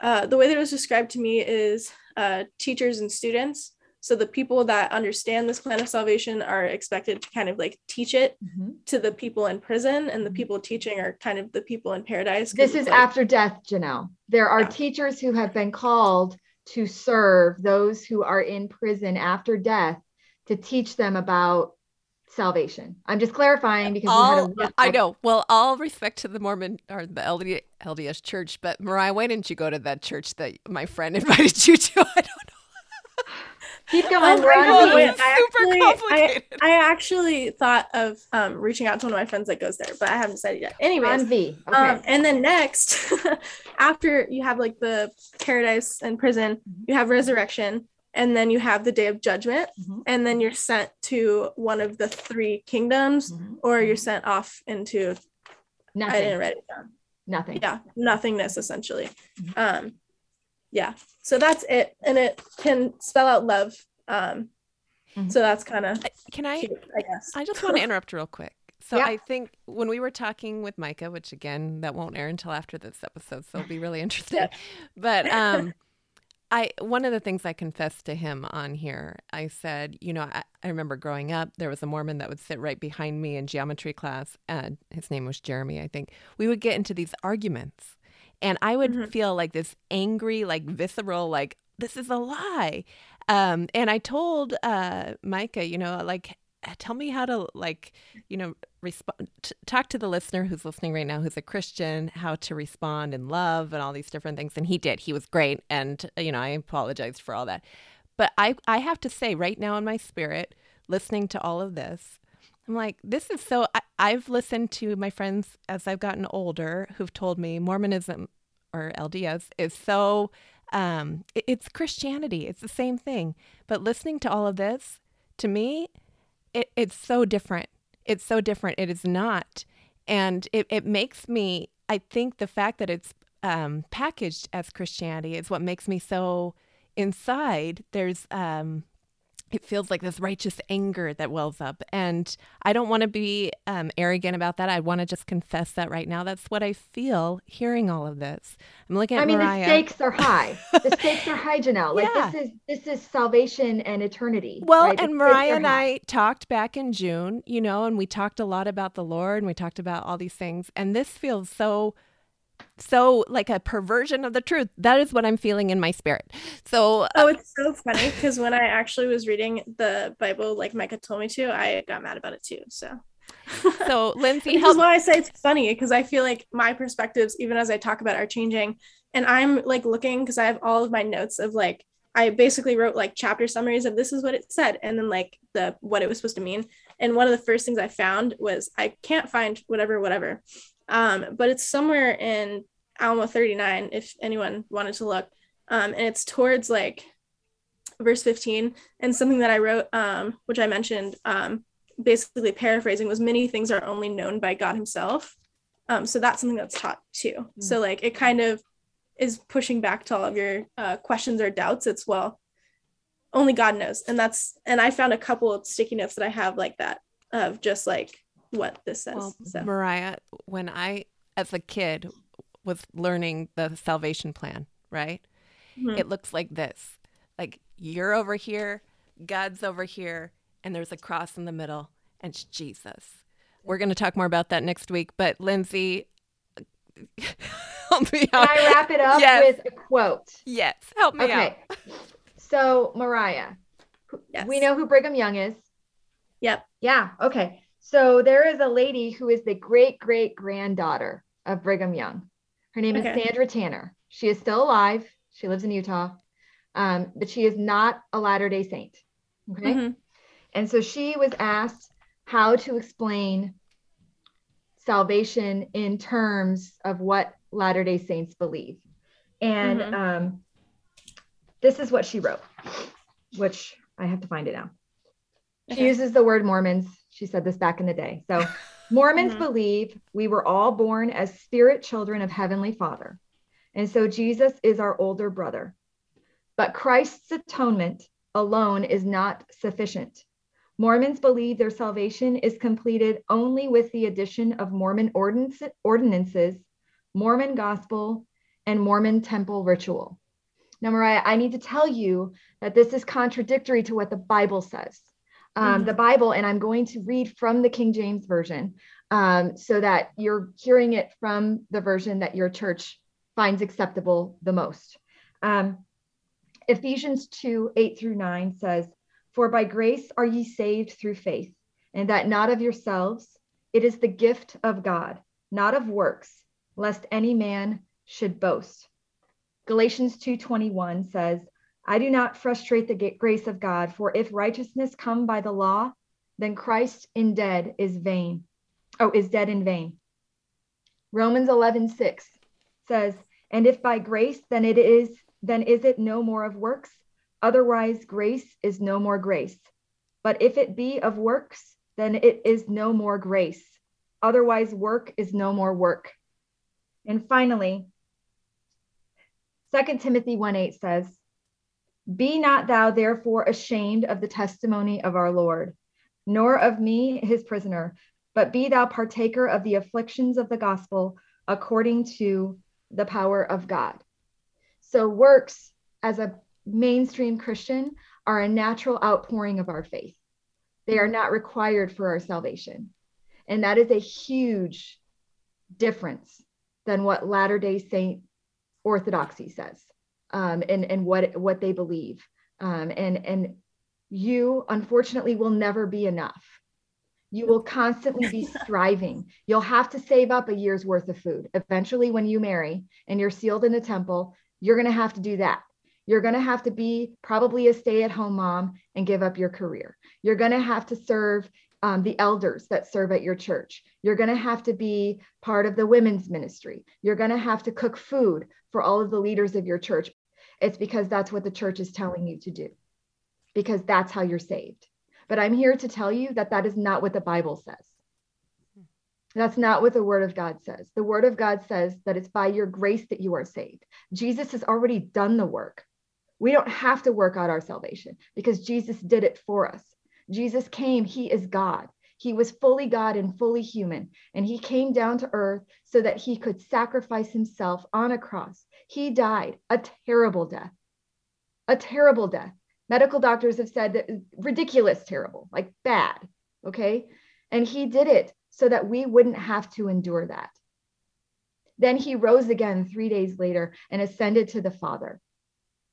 uh, the way that it was described to me is uh, teachers and students so the people that understand this plan of salvation are expected to kind of like teach it mm-hmm. to the people in prison, and the mm-hmm. people teaching are kind of the people in paradise.
This is
like,
after death, Janelle. There are yeah. teachers who have been called to serve those who are in prison after death to teach them about salvation. I'm just clarifying because
all, I know. Well, all respect to the Mormon or the LD, LDS church, but Mariah, why didn't you go to that church that my friend invited you to? I don't know.
Keep going. We're on
I actually, I, I, actually thought of um, reaching out to one of my friends that goes there, but I haven't decided yet. Anyways. Okay. Um, and then next, after you have like the paradise and prison, mm-hmm. you have resurrection, and then you have the day of judgment, mm-hmm. and then you're sent to one of the three kingdoms, mm-hmm. or you're sent off into.
Nothing.
I didn't write it down.
Nothing.
Yeah, nothingness essentially. Mm-hmm. Um, yeah so that's it and it can spell out love um mm-hmm. so that's kind of
can i cute, i guess i just want to interrupt real quick so yeah. i think when we were talking with micah which again that won't air until after this episode so it'll be really interesting but um I one of the things I confessed to him on here, I said, you know, I, I, remember growing up, there was a Mormon that would sit right behind me in geometry class, and his name was Jeremy, I think. We would get into these arguments and I would mm-hmm. feel like this angry, like visceral, like this is a lie. Um, and I told uh, Micah, you know, like tell me how to like you know respond t- talk to the listener who's listening right now who's a christian how to respond in love and all these different things and he did he was great and you know i apologized for all that but i i have to say right now in my spirit listening to all of this I'm like, this is so. I, I've listened to my friends as I've gotten older who've told me Mormonism or LDS is so. Um, it, it's Christianity. It's the same thing. But listening to all of this, to me, it, it's so different. It's so different. It is not, and it it makes me. I think the fact that it's um, packaged as Christianity is what makes me so inside. There's um, it feels like this righteous anger that wells up. And I don't want to be um, arrogant about that. I want to just confess that right now. That's what I feel hearing all of this. I'm looking at I mean, Mariah.
the stakes are high. the stakes are high, Janelle. Like yeah. this is this is salvation and eternity.
Well, right? and Mariah and I talked back in June, you know, and we talked a lot about the Lord and we talked about all these things. And this feels so so like a perversion of the truth. That is what I'm feeling in my spirit. So uh,
Oh, it's so funny because when I actually was reading the Bible like Micah told me to, I got mad about it too. So
so Lindsay,
help- why I say it's funny because I feel like my perspectives, even as I talk about, are changing. And I'm like looking because I have all of my notes of like I basically wrote like chapter summaries of this is what it said, and then like the what it was supposed to mean. And one of the first things I found was I can't find whatever whatever, um, but it's somewhere in Alma 39 if anyone wanted to look. Um, and it's towards like verse 15 and something that I wrote, um, which I mentioned, um, basically paraphrasing was many things are only known by God himself. Um, so that's something that's taught too. Mm-hmm. So like it kind of is pushing back to all of your uh, questions or doubts. It's well, only God knows. And that's, and I found a couple of sticky notes that I have like that of just like what this says. Well,
so. Mariah, when I, as a kid, was learning the salvation plan, right? Mm-hmm. It looks like this like you're over here, God's over here, and there's a cross in the middle, and it's Jesus. We're going to talk more about that next week. But Lindsay,
help me out. Can I wrap it up yes. with a quote?
Yes, help me okay. out.
So, Mariah, yes. we know who Brigham Young is.
Yep.
Yeah. Okay. So there is a lady who is the great great granddaughter of Brigham Young. Her name okay. is Sandra Tanner. She is still alive. She lives in Utah, um, but she is not a Latter day Saint. Okay. Mm-hmm. And so she was asked how to explain salvation in terms of what Latter day Saints believe. And mm-hmm. um, this is what she wrote, which I have to find it now. She uses the word Mormons she said this back in the day. So Mormons mm-hmm. believe we were all born as spirit children of Heavenly Father. And so Jesus is our older brother. But Christ's atonement alone is not sufficient. Mormons believe their salvation is completed only with the addition of Mormon ordinances, Mormon gospel, and Mormon temple ritual. Now, Mariah, I need to tell you that this is contradictory to what the Bible says um, mm-hmm. the Bible, and I'm going to read from the King James Version um, so that you're hearing it from the version that your church finds acceptable the most. Um, Ephesians 2 8 through 9 says, For by grace are ye saved through faith, and that not of yourselves, it is the gift of God, not of works, lest any man should boast. Galatians 2:21 says, I do not frustrate the grace of God, for if righteousness come by the law, then Christ in dead is vain. Oh, is dead in vain. Romans 11, 6 says, And if by grace, then it is, then is it no more of works? Otherwise, grace is no more grace. But if it be of works, then it is no more grace. Otherwise, work is no more work. And finally, 2 Timothy 1 8 says, be not thou therefore ashamed of the testimony of our Lord, nor of me, his prisoner, but be thou partaker of the afflictions of the gospel according to the power of God. So, works as a mainstream Christian are a natural outpouring of our faith. They are not required for our salvation. And that is a huge difference than what Latter day Saint orthodoxy says um, and and what what they believe um, and and you unfortunately will never be enough you will constantly be striving you'll have to save up a year's worth of food eventually when you marry and you're sealed in the temple you're going to have to do that you're going to have to be probably a stay-at-home mom and give up your career you're going to have to serve um, the elders that serve at your church. You're going to have to be part of the women's ministry. You're going to have to cook food for all of the leaders of your church. It's because that's what the church is telling you to do, because that's how you're saved. But I'm here to tell you that that is not what the Bible says. That's not what the word of God says. The word of God says that it's by your grace that you are saved. Jesus has already done the work. We don't have to work out our salvation because Jesus did it for us. Jesus came, he is God. He was fully God and fully human, and he came down to earth so that he could sacrifice himself on a cross. He died a terrible death, a terrible death. Medical doctors have said that ridiculous, terrible, like bad. Okay. And he did it so that we wouldn't have to endure that. Then he rose again three days later and ascended to the Father,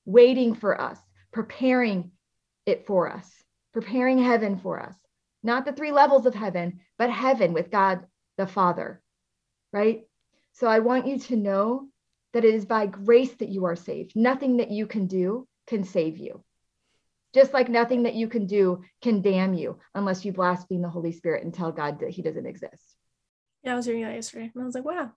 waiting for us, preparing it for us, preparing heaven for us. Not the three levels of heaven, but heaven with God the Father, right? So I want you to know that it is by grace that you are saved. Nothing that you can do can save you just like nothing that you can do can damn you unless you blaspheme the Holy Spirit and tell God that He doesn't exist.
Yeah, I was reading that yesterday and I was like, wow.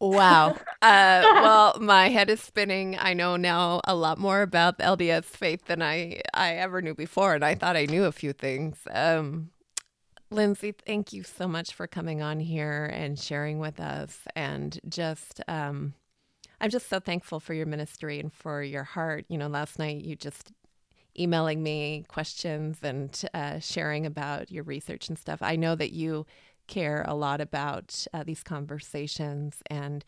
Wow. Uh, well, my head is spinning. I know now a lot more about the LDS faith than I, I ever knew before, and I thought I knew a few things. Um, Lindsay, thank you so much for coming on here and sharing with us. And just, um, I'm just so thankful for your ministry and for your heart. You know, last night you just emailing me questions and uh, sharing about your research and stuff. I know that you care a lot about uh, these conversations. And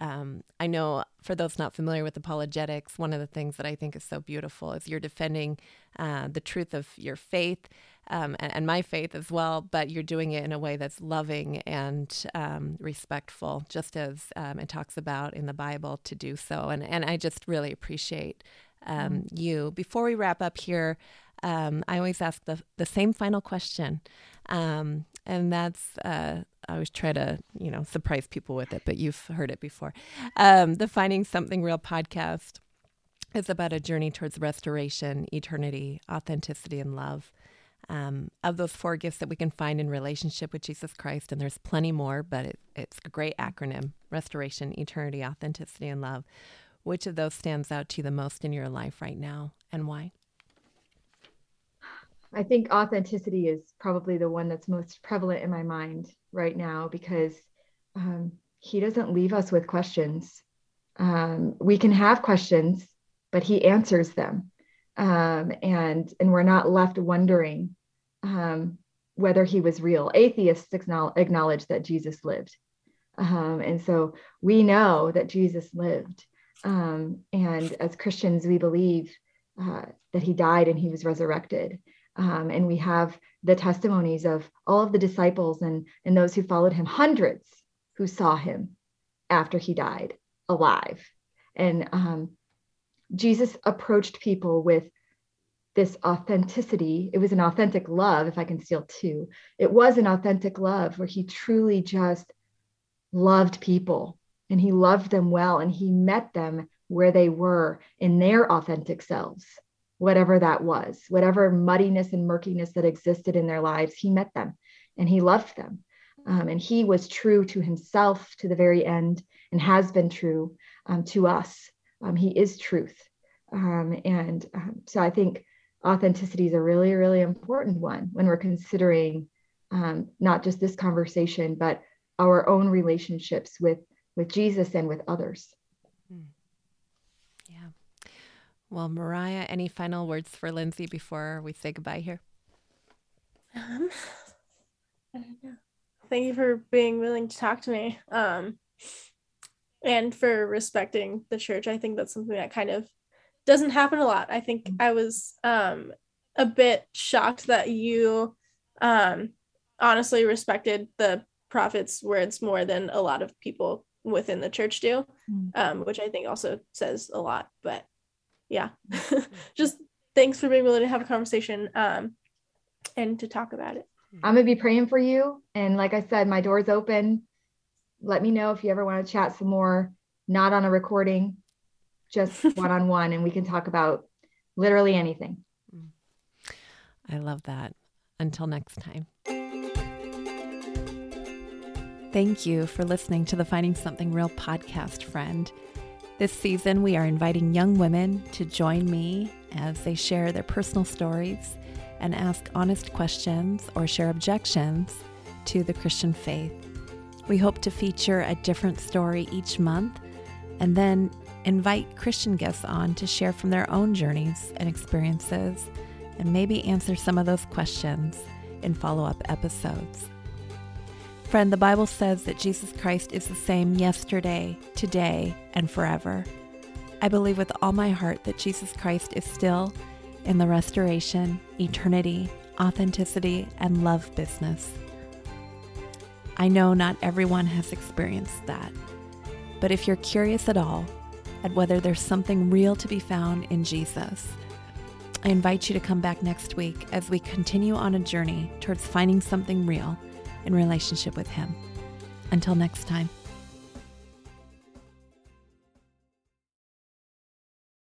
um, I know for those not familiar with apologetics, one of the things that I think is so beautiful is you're defending uh, the truth of your faith. Um, and, and, my faith as well, but you're doing it in a way that's loving and um, respectful, just as um, it talks about in the Bible to do so. And and I just really appreciate um, mm-hmm. you. Before we wrap up here, um, I always ask the, the same final question. Um, and that's, uh, I always try to, you know, surprise people with it, but you've heard it before. Um, the Finding Something Real podcast is about a journey towards restoration, eternity, authenticity, and love. Um, of those four gifts that we can find in relationship with Jesus Christ, and there's plenty more, but it, it's a great acronym restoration, eternity, authenticity, and love. Which of those stands out to you the most in your life right now and why?
I think authenticity is probably the one that's most prevalent in my mind right now because um, he doesn't leave us with questions. Um, we can have questions, but he answers them. Um, and, and we're not left wondering um, whether he was real. Atheists acknowledge that Jesus lived. Um, and so we know that Jesus lived. Um, and as Christians, we believe uh, that he died and he was resurrected. Um, and we have the testimonies of all of the disciples and, and those who followed him, hundreds who saw him after he died alive. And um, Jesus approached people with this authenticity. It was an authentic love, if I can steal two. It was an authentic love where he truly just loved people and he loved them well and he met them where they were in their authentic selves whatever that was whatever muddiness and murkiness that existed in their lives he met them and he loved them um, and he was true to himself to the very end and has been true um, to us um, he is truth um, and um, so i think authenticity is a really really important one when we're considering um, not just this conversation but our own relationships with with Jesus and with others. Hmm.
Yeah. Well, Mariah, any final words for Lindsay before we say goodbye here?
Um, I don't know. Thank you for being willing to talk to me. Um, and for respecting the church. I think that's something that kind of doesn't happen a lot. I think I was um a bit shocked that you um honestly respected the prophet's words more than a lot of people within the church do, mm. um, which I think also says a lot. But yeah, just thanks for being willing to have a conversation um, and to talk about it.
I'm gonna be praying for you, and like I said, my door's open. Let me know if you ever want to chat some more. Not on a recording, just one on one, and we can talk about literally anything.
I love that. Until next time. Thank you for listening to the Finding Something Real podcast, friend. This season, we are inviting young women to join me as they share their personal stories and ask honest questions or share objections to the Christian faith. We hope to feature a different story each month and then invite Christian guests on to share from their own journeys and experiences and maybe answer some of those questions in follow up episodes. Friend, the Bible says that Jesus Christ is the same yesterday, today, and forever. I believe with all my heart that Jesus Christ is still in the restoration, eternity, authenticity, and love business. I know not everyone has experienced that, but if you're curious at all at whether there's something real to be found in Jesus, I invite you to come back next week as we continue on a journey towards finding something real in relationship with Him. Until next time.